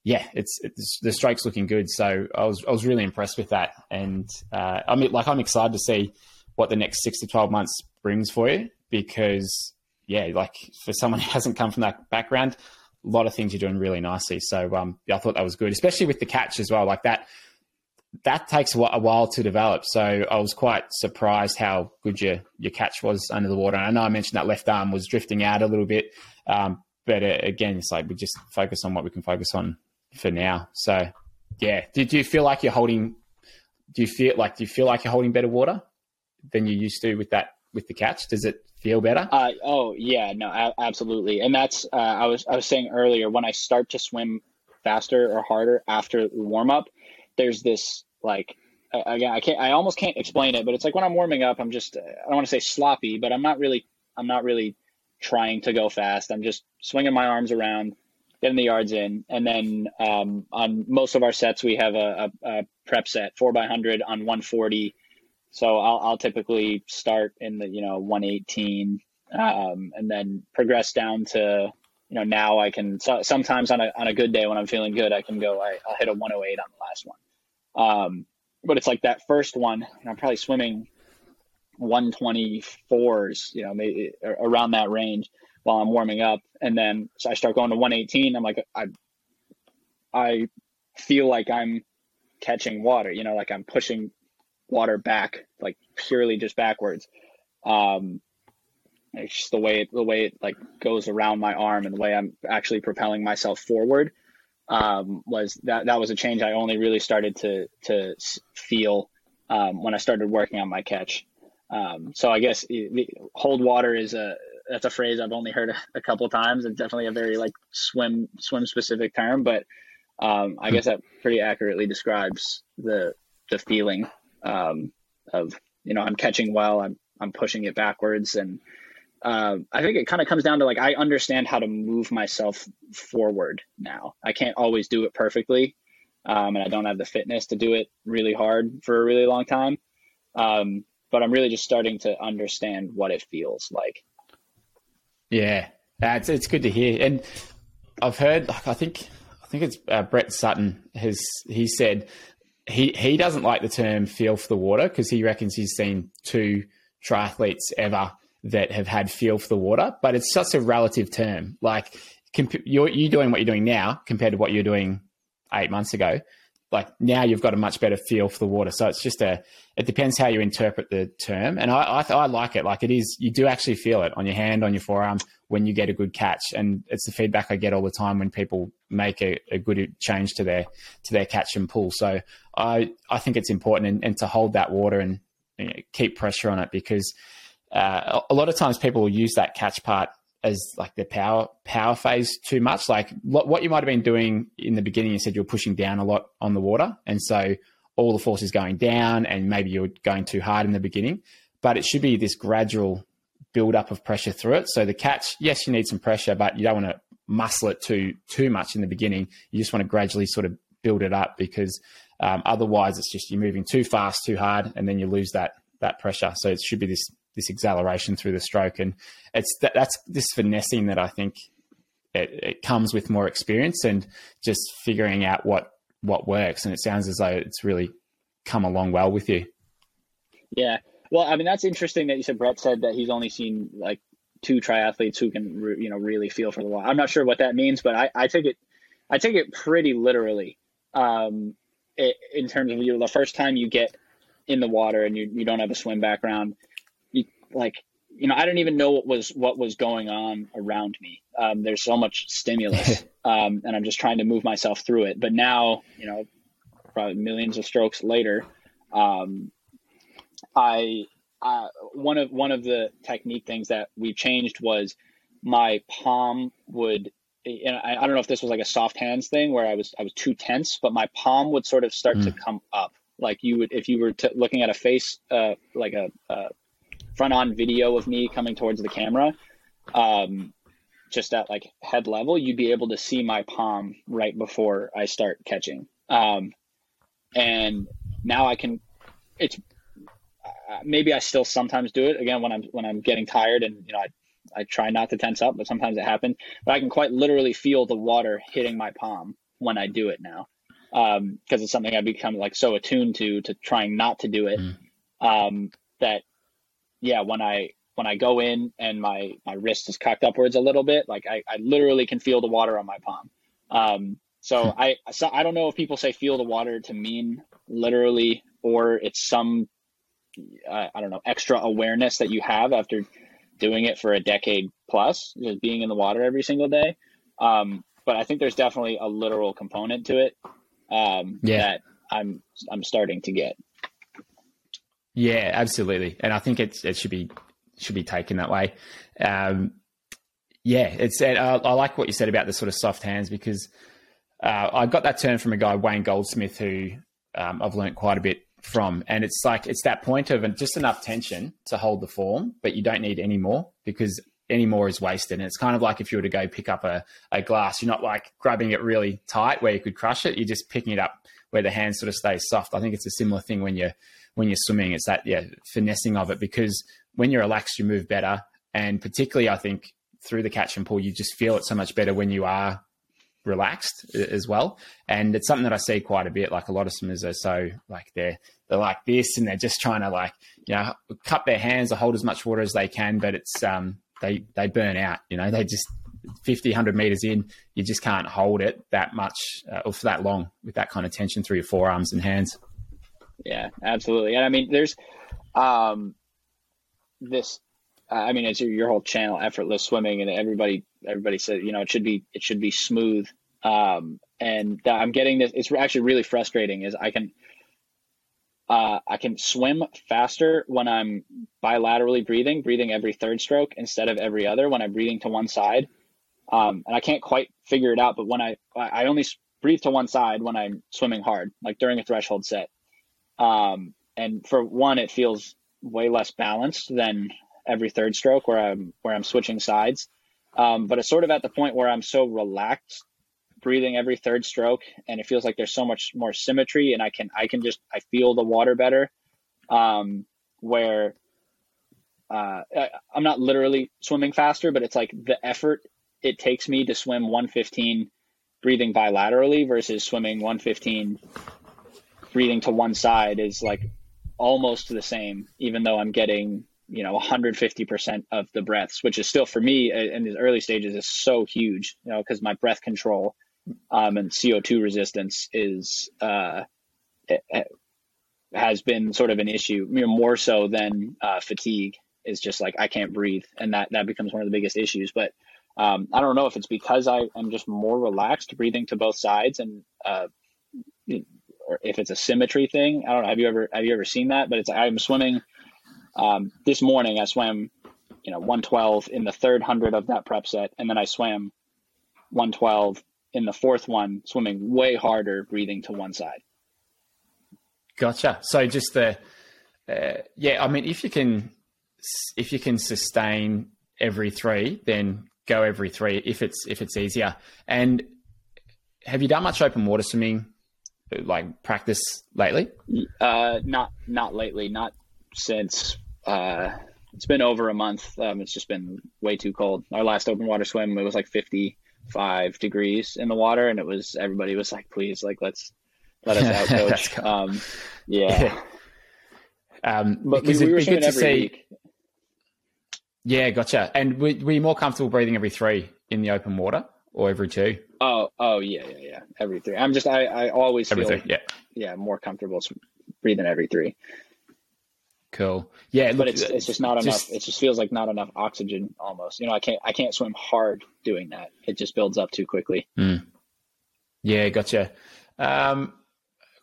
yeah, it's, it's, the stroke's looking good. So I was I was really impressed with that, and uh, I mean, like I'm excited to see what the next six to twelve months brings for you because yeah, like for someone who hasn't come from that background, a lot of things you're doing really nicely. So um, yeah, I thought that was good, especially with the catch as well. Like that that takes a while to develop. So I was quite surprised how good your your catch was under the water. And I know I mentioned that left arm was drifting out a little bit, um, but uh, again, it's like we just focus on what we can focus on for now. So yeah, do, do you feel like you're holding? Do you feel like do you feel like you're holding better water than you used to with that with the catch? Does it feel better? Uh, oh yeah, no, absolutely. And that's uh, I was I was saying earlier when I start to swim faster or harder after warm up there's this like again I can't I almost can't explain it, but it's like when I'm warming up, I'm just I don't want to say sloppy, but I'm not really I'm not really trying to go fast. I'm just swinging my arms around, getting the yards in, and then um, on most of our sets we have a, a, a prep set four by hundred on 140. So I'll, I'll typically start in the you know 118 um, and then progress down to you know now I can so, sometimes on a on a good day when I'm feeling good I can go I, will hit a 108 on the last one. Um, but it's like that first one, I'm probably swimming 124s, you know, maybe around that range while I'm warming up. And then so I start going to 118. I'm like, I, I feel like I'm catching water, you know, like I'm pushing water back, like purely just backwards. Um, it's just the way it, the way it like goes around my arm and the way I'm actually propelling myself forward um, was that that was a change I only really started to to feel um, when I started working on my catch. Um, so I guess hold water is a that's a phrase I've only heard a, a couple times. It's definitely a very like swim swim specific term, but um, I guess that pretty accurately describes the the feeling um, of you know I'm catching well, I'm I'm pushing it backwards, and uh, I think it kind of comes down to like I understand how to move myself forward now. I can't always do it perfectly, um, and I don't have the fitness to do it really hard for a really long time. Um, but I'm really just starting to understand what it feels like. Yeah, it's it's good to hear, and I've heard like I think I think it's uh, Brett Sutton has he said he he doesn't like the term "feel for the water" because he reckons he's seen two triathletes ever that have had feel for the water, but it's such a relative term. Like comp- you're you doing what you're doing now compared to what you're doing eight months ago. Like now you've got a much better feel for the water. So it's just a, it depends how you interpret the term. And I, I, I like it. Like it is, you do actually feel it on your hand, on your forearm when you get a good catch. And it's the feedback I get all the time when people make a, a good change to their, to their catch and pull. So I, I think it's important and, and to hold that water and you know, keep pressure on it because uh, a lot of times people will use that catch part as like the power power phase too much. Like what, what you might have been doing in the beginning, you said you're pushing down a lot on the water, and so all the force is going down, and maybe you're going too hard in the beginning. But it should be this gradual build up of pressure through it. So the catch, yes, you need some pressure, but you don't want to muscle it too too much in the beginning. You just want to gradually sort of build it up because um, otherwise it's just you're moving too fast, too hard, and then you lose that that pressure. So it should be this this acceleration through the stroke, and it's that, that's this finessing that I think it, it comes with more experience and just figuring out what what works. And it sounds as though it's really come along well with you. Yeah, well, I mean that's interesting that you said Brett said that he's only seen like two triathletes who can you know really feel for the water. I'm not sure what that means, but I, I take it I take it pretty literally um, it, in terms of you know, the first time you get in the water and you, you don't have a swim background like you know, I didn't even know what was what was going on around me. Um, there's so much stimulus, um, and I'm just trying to move myself through it. But now, you know, probably millions of strokes later, um, I uh, one of one of the technique things that we changed was my palm would know, I, I don't know if this was like a soft hands thing where I was I was too tense, but my palm would sort of start mm. to come up. Like you would if you were t- looking at a face, uh, like a, a front on video of me coming towards the camera, um, just at like head level, you'd be able to see my palm right before I start catching. Um, and now I can. It's uh, maybe I still sometimes do it again when I'm when I'm getting tired and you know I I try not to tense up, but sometimes it happens. But I can quite literally feel the water hitting my palm when I do it now, because um, it's something I've become like so attuned to to trying not to do it. Mm. Um, that yeah, when I when I go in and my my wrist is cocked upwards a little bit, like I, I literally can feel the water on my palm. Um, so hmm. I so I don't know if people say feel the water to mean literally or it's some uh, I don't know extra awareness that you have after doing it for a decade plus, just being in the water every single day. Um, but I think there's definitely a literal component to it um, yeah. that I'm I'm starting to get. Yeah, absolutely, and I think it's it should be should be taken that way. Um, yeah, it's I, I, like what you said about the sort of soft hands because uh, I got that term from a guy Wayne Goldsmith who um, I've learned quite a bit from. And it's like, it's that point of just enough tension to hold the form, but you don't need any more because any more is wasted. And it's kind of like if you were to go pick up a, a glass, you're not like grabbing it really tight where you could crush it. You're just picking it up where the hand sort of stays soft. I think it's a similar thing when you're, when you're swimming. It's that, yeah, finessing of it because when you're relaxed, you move better. And particularly, I think through the catch and pull, you just feel it so much better when you are relaxed as well. And it's something that I see quite a bit. Like a lot of swimmers are so like they're they're like this and they're just trying to like, you know, cut their hands or hold as much water as they can, but it's um they they burn out, you know, they just 50, 100 meters in, you just can't hold it that much uh, or for that long with that kind of tension through your forearms and hands. Yeah, absolutely. And I mean, there's um, this I mean, it's your, your whole channel, effortless swimming, and everybody everybody said you know it should be it should be smooth. Um, and I'm getting this. It's actually really frustrating. Is I can uh, I can swim faster when I'm bilaterally breathing, breathing every third stroke instead of every other when I'm breathing to one side. Um, and I can't quite figure it out, but when I I only breathe to one side when I'm swimming hard, like during a threshold set. Um, and for one, it feels way less balanced than every third stroke where I'm where I'm switching sides. Um, but it's sort of at the point where I'm so relaxed breathing every third stroke and it feels like there's so much more symmetry and I can I can just I feel the water better. Um, where uh, I'm not literally swimming faster, but it's like the effort it takes me to swim 115 breathing bilaterally versus swimming 115 breathing to one side is like almost the same, even though I'm getting you know 150% of the breaths which is still for me in the early stages is so huge you know because my breath control um, and co2 resistance is uh, it, it has been sort of an issue you know, more so than uh, fatigue is just like i can't breathe and that that becomes one of the biggest issues. But um, i don't know if it's because i am just more relaxed breathing to both sides and uh, or if it's a symmetry thing i don't know have you ever have you ever seen that but it's i'm swimming um, this morning I swam, you know, 112 in the third hundred of that prep set, and then I swam 112 in the fourth one, swimming way harder, breathing to one side. Gotcha. So just the, uh, yeah, I mean, if you can, if you can sustain every three, then go every three if it's if it's easier. And have you done much open water swimming, like practice lately? Uh, not not lately. Not since uh, it's been over a month. Um, it's just been way too cold. Our last open water swim, it was like 55 degrees in the water, and it was everybody was like, "Please, like let's let us out, coach." um, yeah. Um, but we, we were swimming every see... week. Yeah, gotcha. And were, were you more comfortable breathing every three in the open water or every two? Oh, oh yeah, yeah, yeah. Every three. I'm just I, I always every feel three, yeah, yeah, more comfortable breathing every three. Cool. Yeah, but it's it's just not just, enough. It just feels like not enough oxygen almost. You know, I can't I can't swim hard doing that. It just builds up too quickly. Mm. Yeah, gotcha. Um,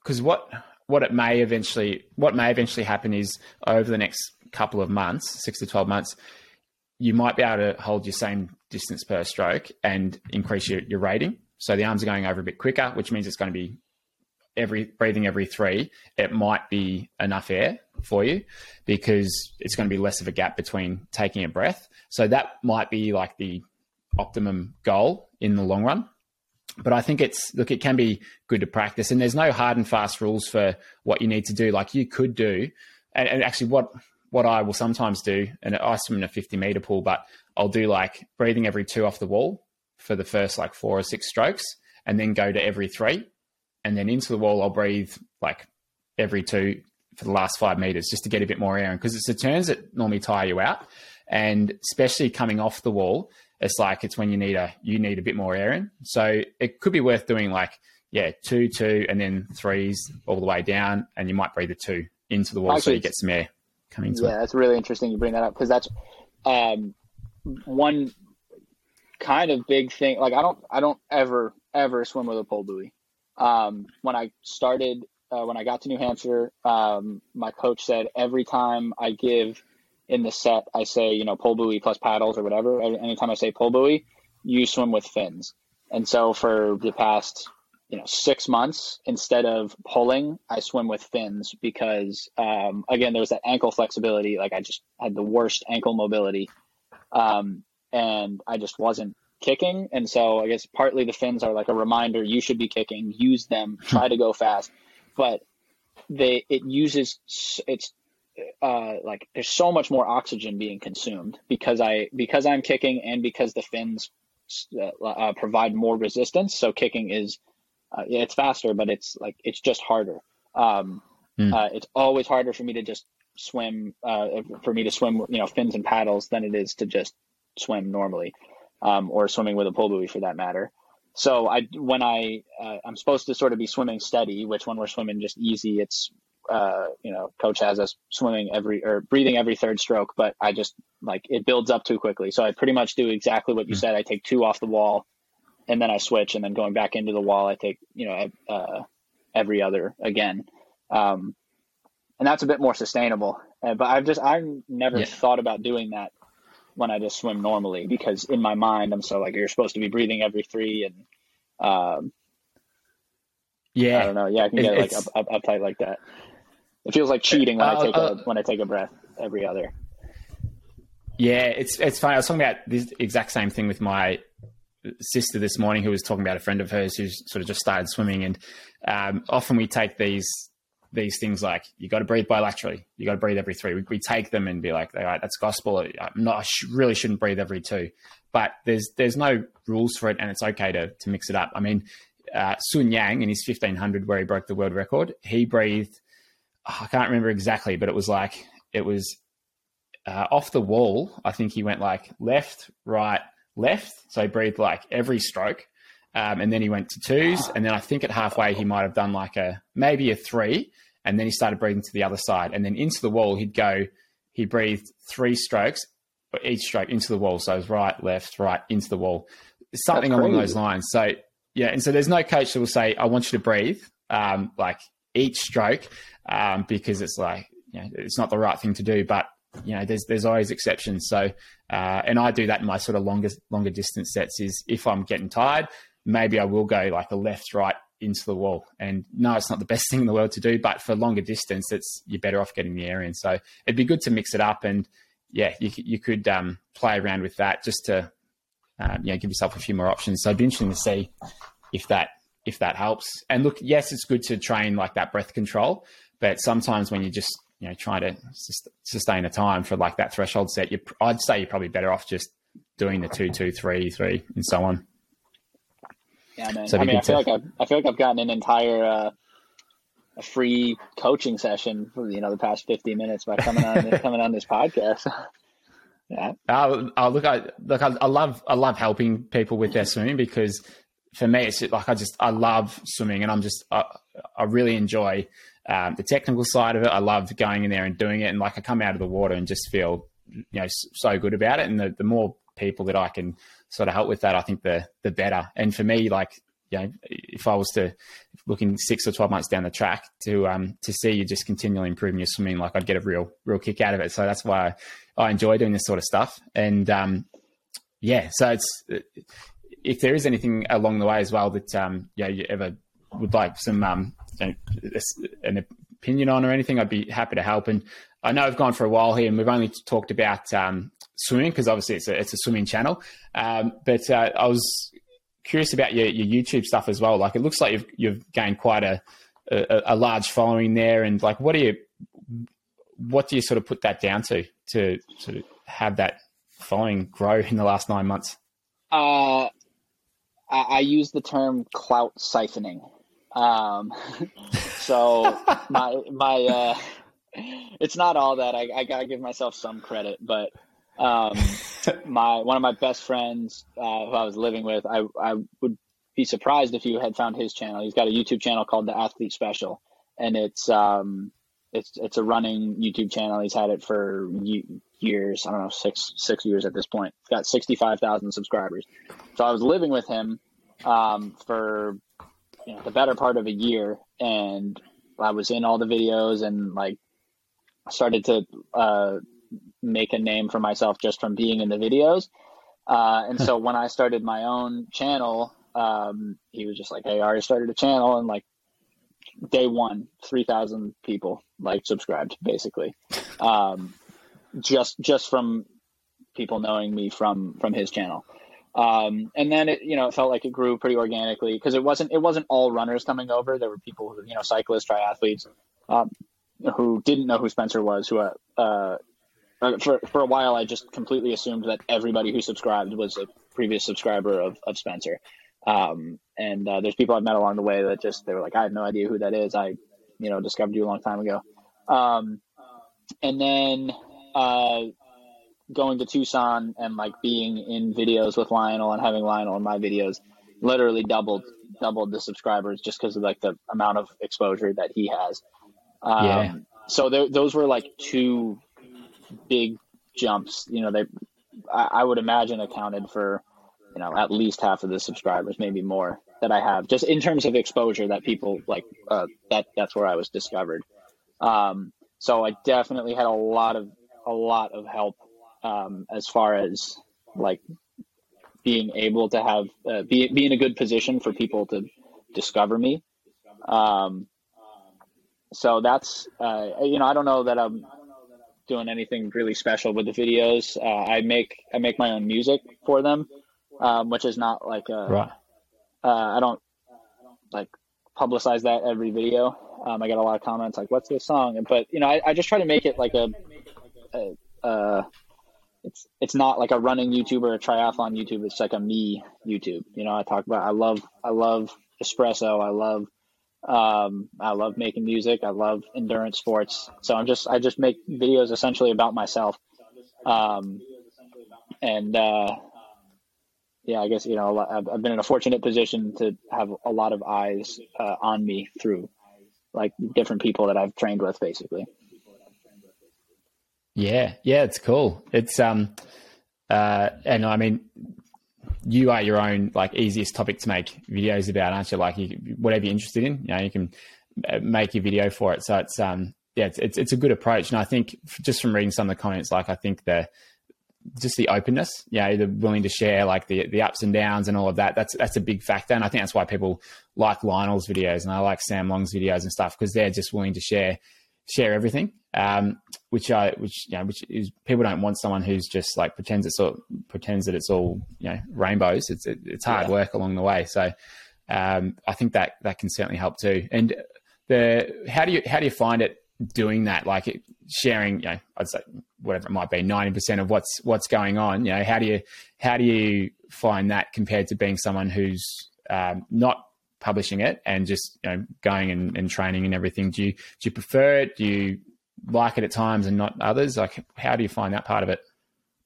because what what it may eventually what may eventually happen is over the next couple of months, six to twelve months, you might be able to hold your same distance per stroke and increase your, your rating. So the arms are going over a bit quicker, which means it's going to be every breathing every three. It might be enough air for you because it's going to be less of a gap between taking a breath. So that might be like the optimum goal in the long run. But I think it's look, it can be good to practice, and there's no hard and fast rules for what you need to do. Like you could do, and, and actually, what what I will sometimes do, and I swim in a 50 meter pool, but I'll do like breathing every two off the wall for the first like four or six strokes, and then go to every three, and then into the wall I'll breathe like every two for the last five meters just to get a bit more air in because it's the turns that normally tire you out, and especially coming off the wall, it's like it's when you need a you need a bit more air in. So it could be worth doing like yeah two two and then threes all the way down, and you might breathe a two into the wall Actually, so you get some air coming to yeah, it. that's really interesting you bring that up because that's um, one kind of big thing. Like I don't, I don't ever, ever swim with a pull buoy. Um, when I started, uh, when I got to New Hampshire, um, my coach said every time I give in the set, I say, you know, pull buoy plus paddles or whatever. Anytime I say pull buoy, you swim with fins. And so for the past you know six months instead of pulling i swim with fins because um, again there's that ankle flexibility like i just had the worst ankle mobility um, and i just wasn't kicking and so i guess partly the fins are like a reminder you should be kicking use them try to go fast but they it uses it's uh, like there's so much more oxygen being consumed because i because i'm kicking and because the fins uh, uh, provide more resistance so kicking is uh, it's faster, but it's like it's just harder. Um, mm. uh, it's always harder for me to just swim, uh, for me to swim, you know, fins and paddles than it is to just swim normally, um, or swimming with a pull buoy for that matter. So I, when I, uh, I'm supposed to sort of be swimming steady, which when we're swimming just easy, it's, uh, you know, coach has us swimming every or breathing every third stroke, but I just like it builds up too quickly. So I pretty much do exactly what you mm. said. I take two off the wall and then I switch, and then going back into the wall, I take you know uh, every other again, um, and that's a bit more sustainable. Uh, but I've just I've never yeah. thought about doing that when I just swim normally because in my mind I'm so like you're supposed to be breathing every three and um, yeah I don't know yeah I can get it, like up, up, uptight like that. It feels like cheating when uh, I take uh, a when I take a breath every other. Yeah, it's it's funny. I was talking about this exact same thing with my sister this morning who was talking about a friend of hers who's sort of just started swimming, and um, often we take these these things like you got to breathe bilaterally, you got to breathe every three. We, we, take them and be like, all right, that's gospel. I'm not, I sh- really shouldn't breathe every two, but there's there's no rules for it, and it's okay to to mix it up. I mean, uh, Sun Yang in his 1500 where he broke the world record, he breathed. Oh, I can't remember exactly, but it was like it was uh, off the wall. I think he went like left, right, left. So he breathed like every stroke. Um, and then he went to twos. And then I think at halfway, he might have done like a maybe a three. And then he started breathing to the other side. And then into the wall, he'd go, he breathed three strokes, each stroke into the wall. So it was right, left, right, into the wall. Something along those lines. So, yeah. And so there's no coach that will say, I want you to breathe um, like each stroke um, because it's like, you know, it's not the right thing to do. But you know, there's there's always exceptions. So, uh, and I do that in my sort of longer longer distance sets. Is if I'm getting tired, maybe I will go like a left right into the wall. And no, it's not the best thing in the world to do, but for longer distance, it's you're better off getting the air in. So it'd be good to mix it up, and yeah, you you could um, play around with that just to um, you know give yourself a few more options. So it'd be interesting to see if that if that helps. And look, yes, it's good to train like that breath control, but sometimes when you just you know trying to sustain a time for like that threshold set, you I'd say you're probably better off just doing the two, two, three, three, and so on. Yeah, man. So I mean, I feel like I've, I feel like I've gotten an entire uh, a free coaching session for you know the past 50 minutes by coming on coming on this podcast. yeah. Uh, uh, look, I look, I, I love I love helping people with their swimming because for me, it's like I just I love swimming and I'm just I, I really enjoy um, the technical side of it, I love going in there and doing it. And like I come out of the water and just feel, you know, so good about it. And the, the more people that I can sort of help with that, I think the, the better. And for me, like, you know, if I was to looking six or 12 months down the track to, um, to see you just continually improving your swimming, like I'd get a real, real kick out of it. So that's why I enjoy doing this sort of stuff. And, um, yeah, so it's if there is anything along the way as well that um, yeah you ever would like some um, an opinion on or anything, I'd be happy to help. And I know I've gone for a while here, and we've only talked about um, swimming because obviously it's a, it's a swimming channel. Um, but uh, I was curious about your, your YouTube stuff as well. Like it looks like you've you've gained quite a, a, a large following there, and like what do you what do you sort of put that down to to sort of have that following grow in the last nine months? Uh, I, I use the term clout siphoning. Um, so my my uh, it's not all that. I, I gotta give myself some credit, but um, my one of my best friends uh, who I was living with, I I would be surprised if you had found his channel. He's got a YouTube channel called the Athlete Special, and it's um it's it's a running YouTube channel. He's had it for years. I don't know six six years at this point. He's got sixty five thousand subscribers. So I was living with him um, for you know the better part of a year, and I was in all the videos and like started to uh, make a name for myself just from being in the videos. Uh, and so when I started my own channel, um, he was just like, "Hey, I already started a channel," and like day one, three thousand people like subscribed, basically, um, just just from people knowing me from from his channel. Um, and then it, you know, it felt like it grew pretty organically because it wasn't it wasn't all runners coming over. There were people who, you know, cyclists, triathletes, um, who didn't know who Spencer was. Who uh, uh, for for a while, I just completely assumed that everybody who subscribed was a previous subscriber of of Spencer. Um, and uh, there's people I've met along the way that just they were like, I have no idea who that is. I, you know, discovered you a long time ago. Um, and then uh, going to Tucson and like being in videos with Lionel and having Lionel in my videos literally doubled doubled the subscribers just because of like the amount of exposure that he has. Um, yeah. So there, those were like two big jumps. You know, they I, I, would imagine accounted for you know at least half of the subscribers, maybe more that I have just in terms of exposure that people like. Uh, that that's where I was discovered. Um, so I definitely had a lot of a lot of help um, as far as like being able to have uh, be be in a good position for people to discover me. Um, so that's uh, you know I don't know that I'm doing anything really special with the videos. Uh, I make I make my own music for them, um, which is not like a right. Uh, I don't like publicize that every video. Um, I get a lot of comments like, "What's this song?" But you know, I, I just try to make it like a, a, a it's it's not like a running YouTube or a triathlon YouTube. It's like a me YouTube. You know, I talk about I love I love espresso. I love um, I love making music. I love endurance sports. So I'm just I just make videos essentially about myself. Um, and uh, yeah, I guess you know I've, been in a fortunate position to have a lot of eyes uh, on me through like different people that I've trained with, basically. Yeah, yeah, it's cool. It's um, uh, and I mean, you are your own like easiest topic to make videos about, aren't you? Like you, whatever you're interested in, you know, you can uh, make your video for it. So it's um, yeah, it's, it's it's a good approach, and I think just from reading some of the comments, like I think the just the openness, yeah, you know, the willing to share like the the ups and downs and all of that. That's that's a big factor, and I think that's why people like Lionel's videos and I like Sam Long's videos and stuff because they're just willing to share share everything. Um, which I, which you know, which is people don't want someone who's just like pretends it's all pretends that it's all you know rainbows. It's it, it's hard yeah. work along the way. So um, I think that that can certainly help too. And the how do you how do you find it doing that? Like it, sharing, you know, I'd say whatever it might be, ninety percent of what's what's going on. You know, how do you how do you find that compared to being someone who's um, not publishing it and just you know going and, and training and everything. Do you do you prefer it? Do you like it at times and not others? Like how do you find that part of it?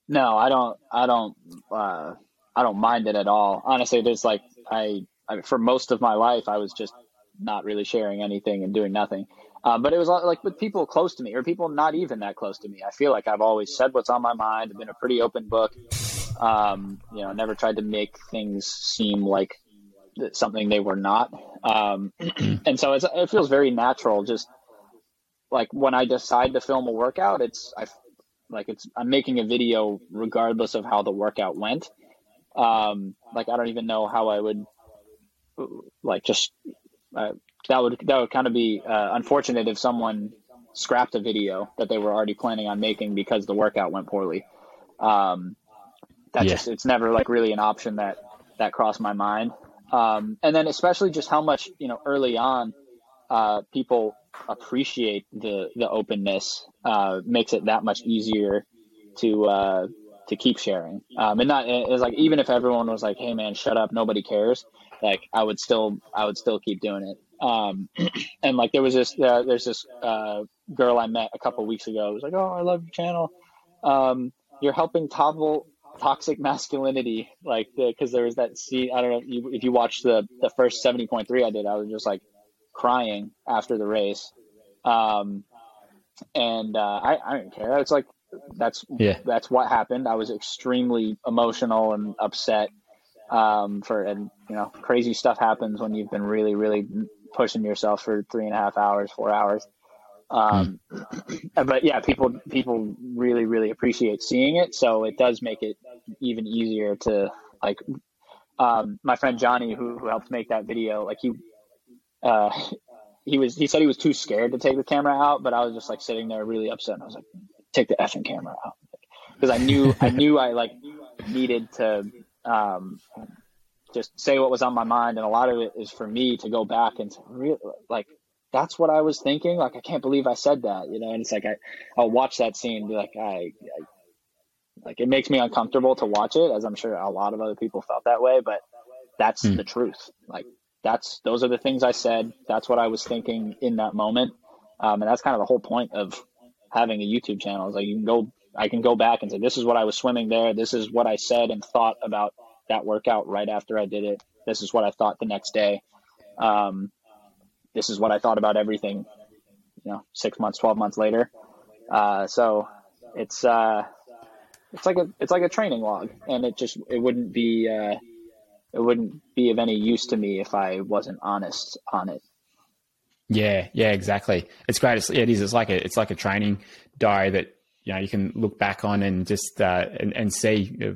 No i don't i don't uh, i don't mind it at all. Honestly there's like I, I for most of my life i was just not really sharing anything and doing nothing. Uh, but it was like with people close to me or people not even that close to me. I feel like i've always said what's on my mind i've been a pretty open book. Um, you know never tried to make things seem like something they were not. Um, and so it feels very natural. Just like when I decide to film a workout, it's I, like it's I'm making a video regardless of how the workout went. Um, like I don't even know how I would like just uh, that would that would kind of be uh, unfortunate if someone scrapped a video that they were already planning on making because the workout went poorly. Um, that yeah. just it's never like really an option that that crossed my mind. Um, and then especially just how much you know early on uh, people appreciate the the openness uh, makes it that much easier to uh, to keep sharing. Um, and not it's like even if everyone was like, "Hey man, shut up, nobody cares," like I would still I would still keep doing it. Um, and like there was this uh, there's this uh, girl I met a couple weeks ago. It was like, "Oh, I love your channel. Um, you're helping topple toxic masculinity." Like because there was that scene. I don't know if you, if you watched the the first seventy point three I did. I was just like crying after the race. Um, and uh, I I don't care. It's like that's yeah. that's what happened. I was extremely emotional and upset um, for and you know crazy stuff happens when you've been really really pushing yourself for three and a half hours, four hours. Um, mm. But yeah, people people really really appreciate seeing it, so it does make it even easier to like. Um, my friend Johnny, who who helped make that video, like he uh, he was he said he was too scared to take the camera out, but I was just like sitting there really upset. And I was like, take the effing camera out because I knew I knew I like needed to um, just say what was on my mind, and a lot of it is for me to go back and really like that's what I was thinking. Like I can't believe I said that, you know. And it's like I I'll watch that scene and be like I, I like it makes me uncomfortable to watch it, as I'm sure a lot of other people felt that way, but that's mm. the truth. Like that's those are the things I said. That's what I was thinking in that moment, um, and that's kind of the whole point of having a YouTube channel. Is like you can go, I can go back and say, this is what I was swimming there. This is what I said and thought about that workout right after I did it. This is what I thought the next day. Um, this is what I thought about everything. You know, six months, twelve months later. Uh, so it's uh, it's like a it's like a training log, and it just it wouldn't be. Uh, it wouldn't be of any use to me if I wasn't honest on it. Yeah, yeah, exactly. It's great. It's, it is. It's like a it's like a training diary that you know you can look back on and just uh, and, and see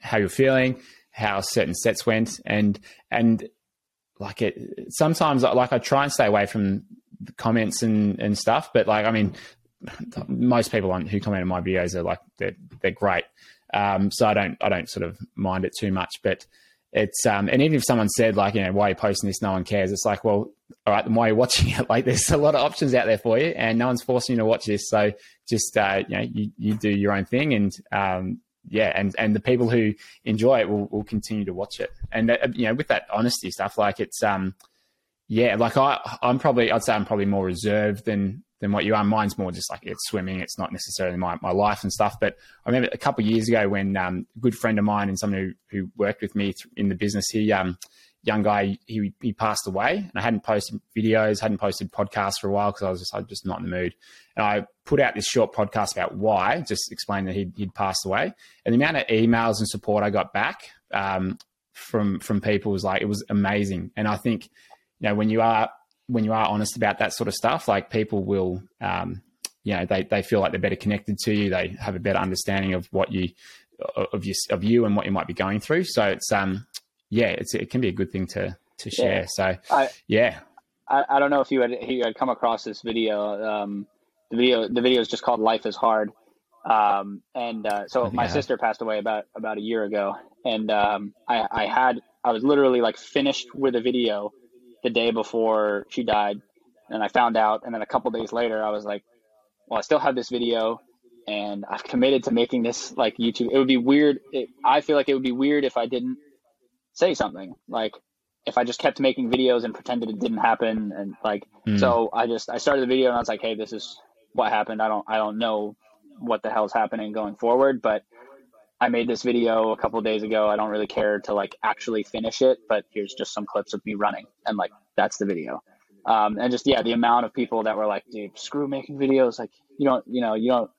how you're feeling, how certain sets went, and and like it. Sometimes, like I try and stay away from comments and and stuff, but like I mean, most people on who comment on my videos are like they're they're great. Um, so I don't I don't sort of mind it too much, but it's um, and even if someone said like you know why are you posting this no one cares it's like well all right then why are you watching it like there's a lot of options out there for you and no one's forcing you to watch this so just uh, you know you, you do your own thing and um, yeah and and the people who enjoy it will, will continue to watch it and uh, you know with that honesty stuff like it's um yeah like i i'm probably i'd say i'm probably more reserved than than what you are. Mine's more just like it's swimming. It's not necessarily my, my life and stuff. But I remember a couple years ago when um, a good friend of mine and someone who, who worked with me in the business, he, um, young guy, he, he passed away and I hadn't posted videos, hadn't posted podcasts for a while because I was just, I just not in the mood. And I put out this short podcast about why, just explain that he'd, he'd passed away. And the amount of emails and support I got back um, from, from people was like, it was amazing. And I think, you know, when you are when you are honest about that sort of stuff, like people will, um, you know, they, they feel like they're better connected to you. They have a better understanding of what you, of you, of you and what you might be going through. So it's, um, yeah, it's, it can be a good thing to, to share. Yeah. So, I, yeah. I, I don't know if you had, you had come across this video. Um, the video, the video is just called life is hard. Um, and, uh, so my sister passed away about, about a year ago. And, um, I, I had, I was literally like finished with a video the day before she died, and I found out. And then a couple days later, I was like, "Well, I still have this video, and I've committed to making this like YouTube." It would be weird. It, I feel like it would be weird if I didn't say something like if I just kept making videos and pretended it didn't happen and like mm. so I just I started the video and I was like hey this is what happened I don't I don't know what the hell's happening going forward but I made this video a couple days ago. I don't really care to like actually finish it, but here's just some clips of me running, and like that's the video. Um, and just yeah, the amount of people that were like, "Dude, screw making videos. Like you don't, you know, you don't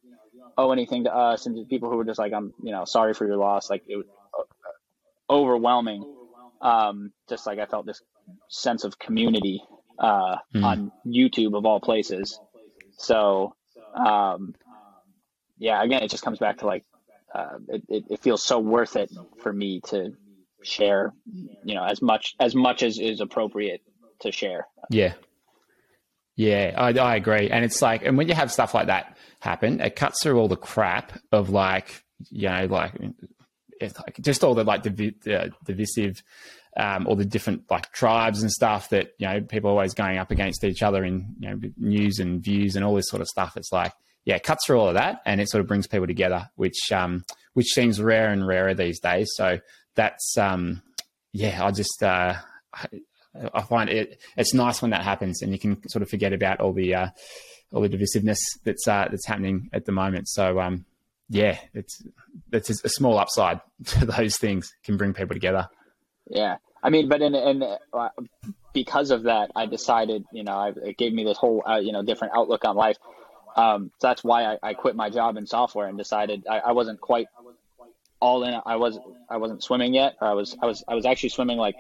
owe anything to us." And people who were just like, "I'm, you know, sorry for your loss." Like it overwhelming. Um, just like I felt this sense of community uh, mm. on YouTube of all places. So um, yeah, again, it just comes back to like uh, it, it, it feels so worth it for me to share, you know, as much as much as is appropriate to share. Yeah. Yeah, I, I agree. And it's like, and when you have stuff like that happen, it cuts through all the crap of like, you know, like, like just all the like div- uh, divisive, um, all the different like tribes and stuff that, you know, people are always going up against each other in, you know, news and views and all this sort of stuff. It's like, yeah, it cuts through all of that and it sort of brings people together, which, um, which seems rare and rarer these days. So that's, um, yeah, I just, uh, I find it it's nice when that happens, and you can sort of forget about all the uh, all the divisiveness that's uh, that's happening at the moment. So um, yeah, it's it's a small upside to those things can bring people together. Yeah, I mean, but in and uh, because of that, I decided, you know, I, it gave me this whole uh, you know different outlook on life. Um, so that's why I, I, quit my job in software and decided I, I wasn't quite all in. I was I wasn't swimming yet. I was I was I was actually swimming like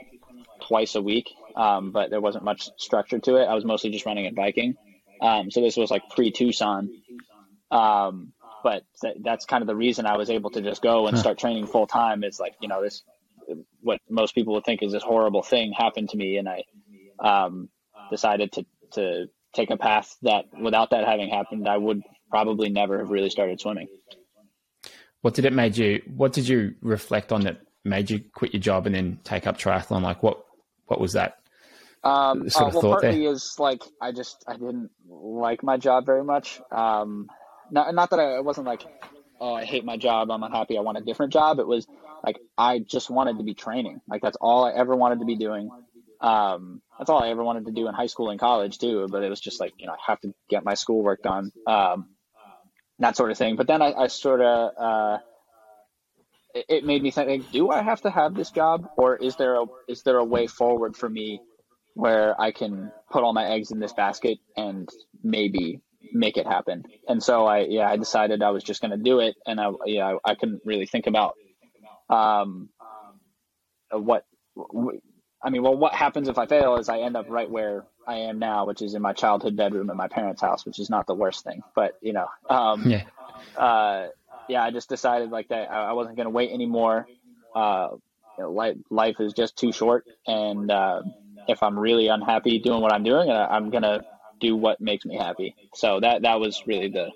twice a week, um, but there wasn't much structure to it. I was mostly just running and biking. Um, so this was like pre Tucson. Um, but th- that's kind of the reason I was able to just go and start training full time. Is like you know this, what most people would think is this horrible thing happened to me, and I um, decided to to take a path that without that having happened, I would probably never have really started swimming. What did it made you? What did you reflect on that made you quit your job and then take up triathlon? Like what what was that? Um, sort uh, well, partly there? is like I just I didn't like my job very much. Um, not not that I it wasn't like oh I hate my job I'm unhappy I want a different job. It was like I just wanted to be training. Like that's all I ever wanted to be doing. Um, that's all I ever wanted to do in high school and college too. But it was just like you know I have to get my schoolwork done, um, that sort of thing. But then I, I sort of uh, it made me think like, do I have to have this job or is there a is there a way forward for me where I can put all my eggs in this basket and maybe make it happen. And so I yeah, I decided I was just going to do it and I yeah, I couldn't really think about um what I mean, well what happens if I fail is I end up right where I am now, which is in my childhood bedroom at my parents' house, which is not the worst thing, but you know, um yeah. uh yeah, I just decided like that I, wasn't going to wait anymore. Uh, you know, life, life is just too short. And uh, if I'm really unhappy doing what I'm doing, uh, I'm going to do what makes me happy. So that, that was really the,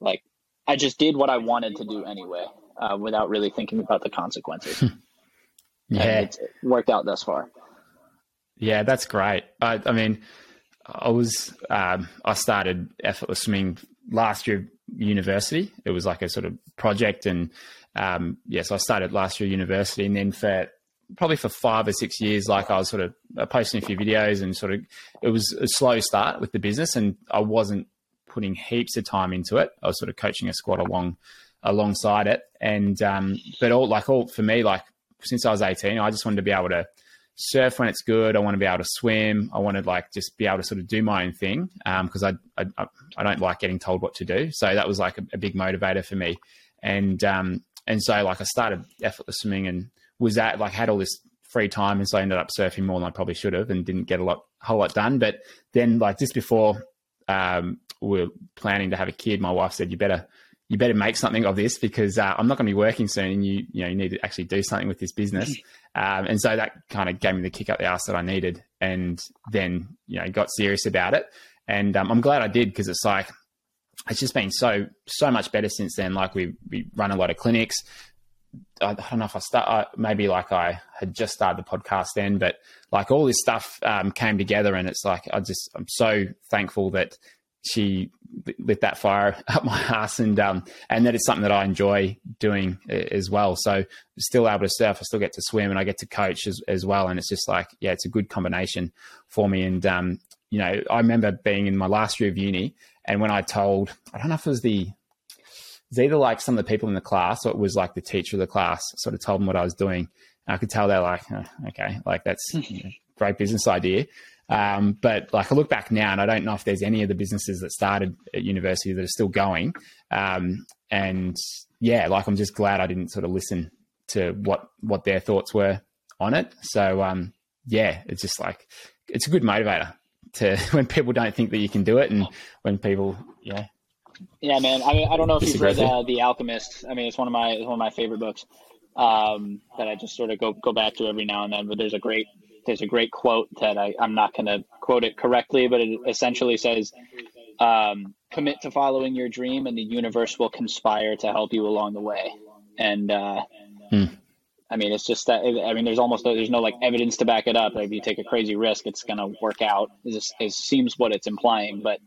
like, I just did what I wanted to do anyway, uh, without really thinking about the consequences. yeah. it worked out thus far. Yeah, that's great. I, I mean, I was, um, I started effortless swimming last year university. It was like a sort of project, and um, yes, yeah, so I started last year university, and then for probably for five or six years, like I was sort of posting a few videos, and sort of it was a slow start with the business, and I wasn't putting heaps of time into it. I was sort of coaching a squad along alongside it, and um, but all like all for me, like since I was eighteen, I just wanted to be able to surf when it's good. I want to be able to swim. I want to like just be able to sort of do my own thing because um, I, I I don't like getting told what to do. So that was like a, a big motivator for me. And um, and so like I started effortless swimming and was that like had all this free time and so I ended up surfing more than I probably should have and didn't get a lot whole lot done. But then like just before um, we are planning to have a kid, my wife said you better you better make something of this because uh, I'm not going to be working soon, and you you know you need to actually do something with this business. Um, and so that kind of gave me the kick up the ass that I needed, and then you know got serious about it. And um, I'm glad I did because it's like it's just been so so much better since then. Like we we run a lot of clinics. I, don't know if I start maybe like I had just started the podcast then, but like all this stuff um, came together, and it's like I just I'm so thankful that she lit that fire up my ass and um and that is something that I enjoy doing as well. So still able to surf, I still get to swim and I get to coach as, as well. And it's just like, yeah, it's a good combination for me. And um, you know, I remember being in my last year of uni and when I told I don't know if it was the it's either like some of the people in the class or it was like the teacher of the class sort of told them what I was doing. And I could tell they're like, oh, okay, like that's you know, great business idea. Um, but like I look back now and I don't know if there's any of the businesses that started at university that are still going. Um, and yeah, like I'm just glad I didn't sort of listen to what what their thoughts were on it. So um, yeah, it's just like it's a good motivator to when people don't think that you can do it, and when people yeah Yeah, man. I mean, I don't know if you've read uh, The Alchemist. I mean, it's one of my it's one of my favorite books um, that I just sort of go go back to every now and then. But there's a great there's a great quote that I, I'm not going to quote it correctly, but it essentially says, um, "Commit to following your dream, and the universe will conspire to help you along the way." And uh, hmm. I mean, it's just that. I mean, there's almost there's no like evidence to back it up. Like, if you take a crazy risk, it's going to work out. It seems what it's implying, but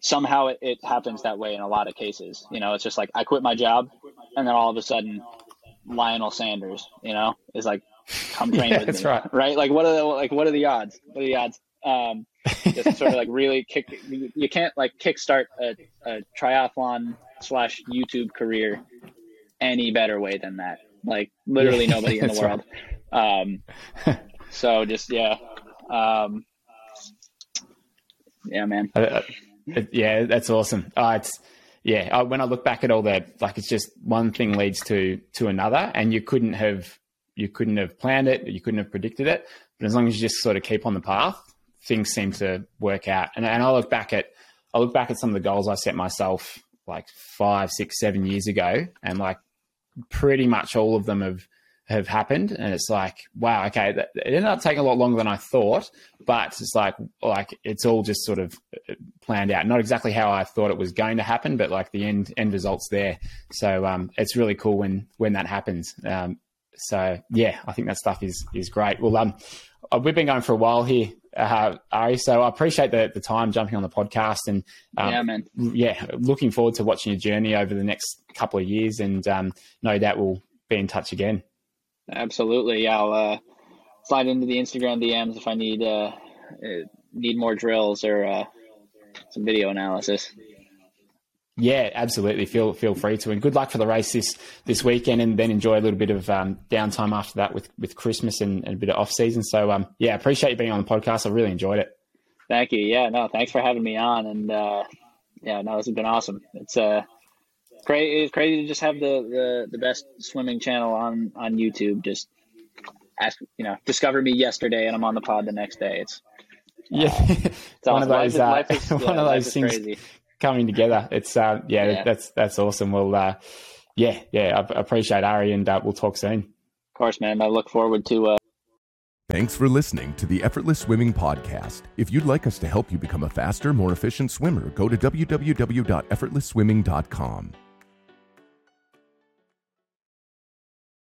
somehow it, it happens that way in a lot of cases. You know, it's just like I quit my job, and then all of a sudden, Lionel Sanders, you know, is like, come train yeah, with that's me, right. right? Like, what are the like what are the odds? What are the odds? Um, just sort of like really kick. You can't like kickstart a, a triathlon slash YouTube career any better way than that. Like literally yeah, nobody in the world. Right. Um, so just yeah, um, yeah, man. Uh, yeah, that's awesome. Uh, it's yeah. I, when I look back at all that, like it's just one thing leads to to another, and you couldn't have you couldn't have planned it, you couldn't have predicted it. But as long as you just sort of keep on the path, things seem to work out. And, and I look back at I look back at some of the goals I set myself like five, six, seven years ago, and like pretty much all of them have have happened and it's like wow okay that, it ended up taking a lot longer than i thought but it's like like it's all just sort of uh, planned out not exactly how i thought it was going to happen but like the end end results there so um, it's really cool when when that happens um, so yeah i think that stuff is is great well um uh, we've been going for a while here uh, Ari. So I appreciate the, the time jumping on the podcast and um, yeah, man. Yeah, looking forward to watching your journey over the next couple of years, and um, no doubt we'll be in touch again. Absolutely. Yeah, I'll uh, slide into the Instagram DMs if I need uh, uh, need more drills or uh, some video analysis. Yeah, absolutely. Feel feel free to, and good luck for the race this this weekend, and then enjoy a little bit of um, downtime after that with with Christmas and, and a bit of off season. So, um, yeah, appreciate you being on the podcast. I really enjoyed it. Thank you. Yeah, no, thanks for having me on, and uh, yeah, no, this has been awesome. It's uh, crazy. It's crazy to just have the, the the best swimming channel on on YouTube. Just ask, you know, discover me yesterday, and I'm on the pod the next day. It's yeah, uh, it's one, awesome. of those, uh, is, one of those things crazy. coming together. It's uh, yeah, yeah, that's that's awesome. Well, uh, yeah, yeah, I appreciate Ari, and uh, we'll talk soon. Of course, man. I look forward to. Uh... Thanks for listening to the Effortless Swimming Podcast. If you'd like us to help you become a faster, more efficient swimmer, go to www.effortlessswimming.com.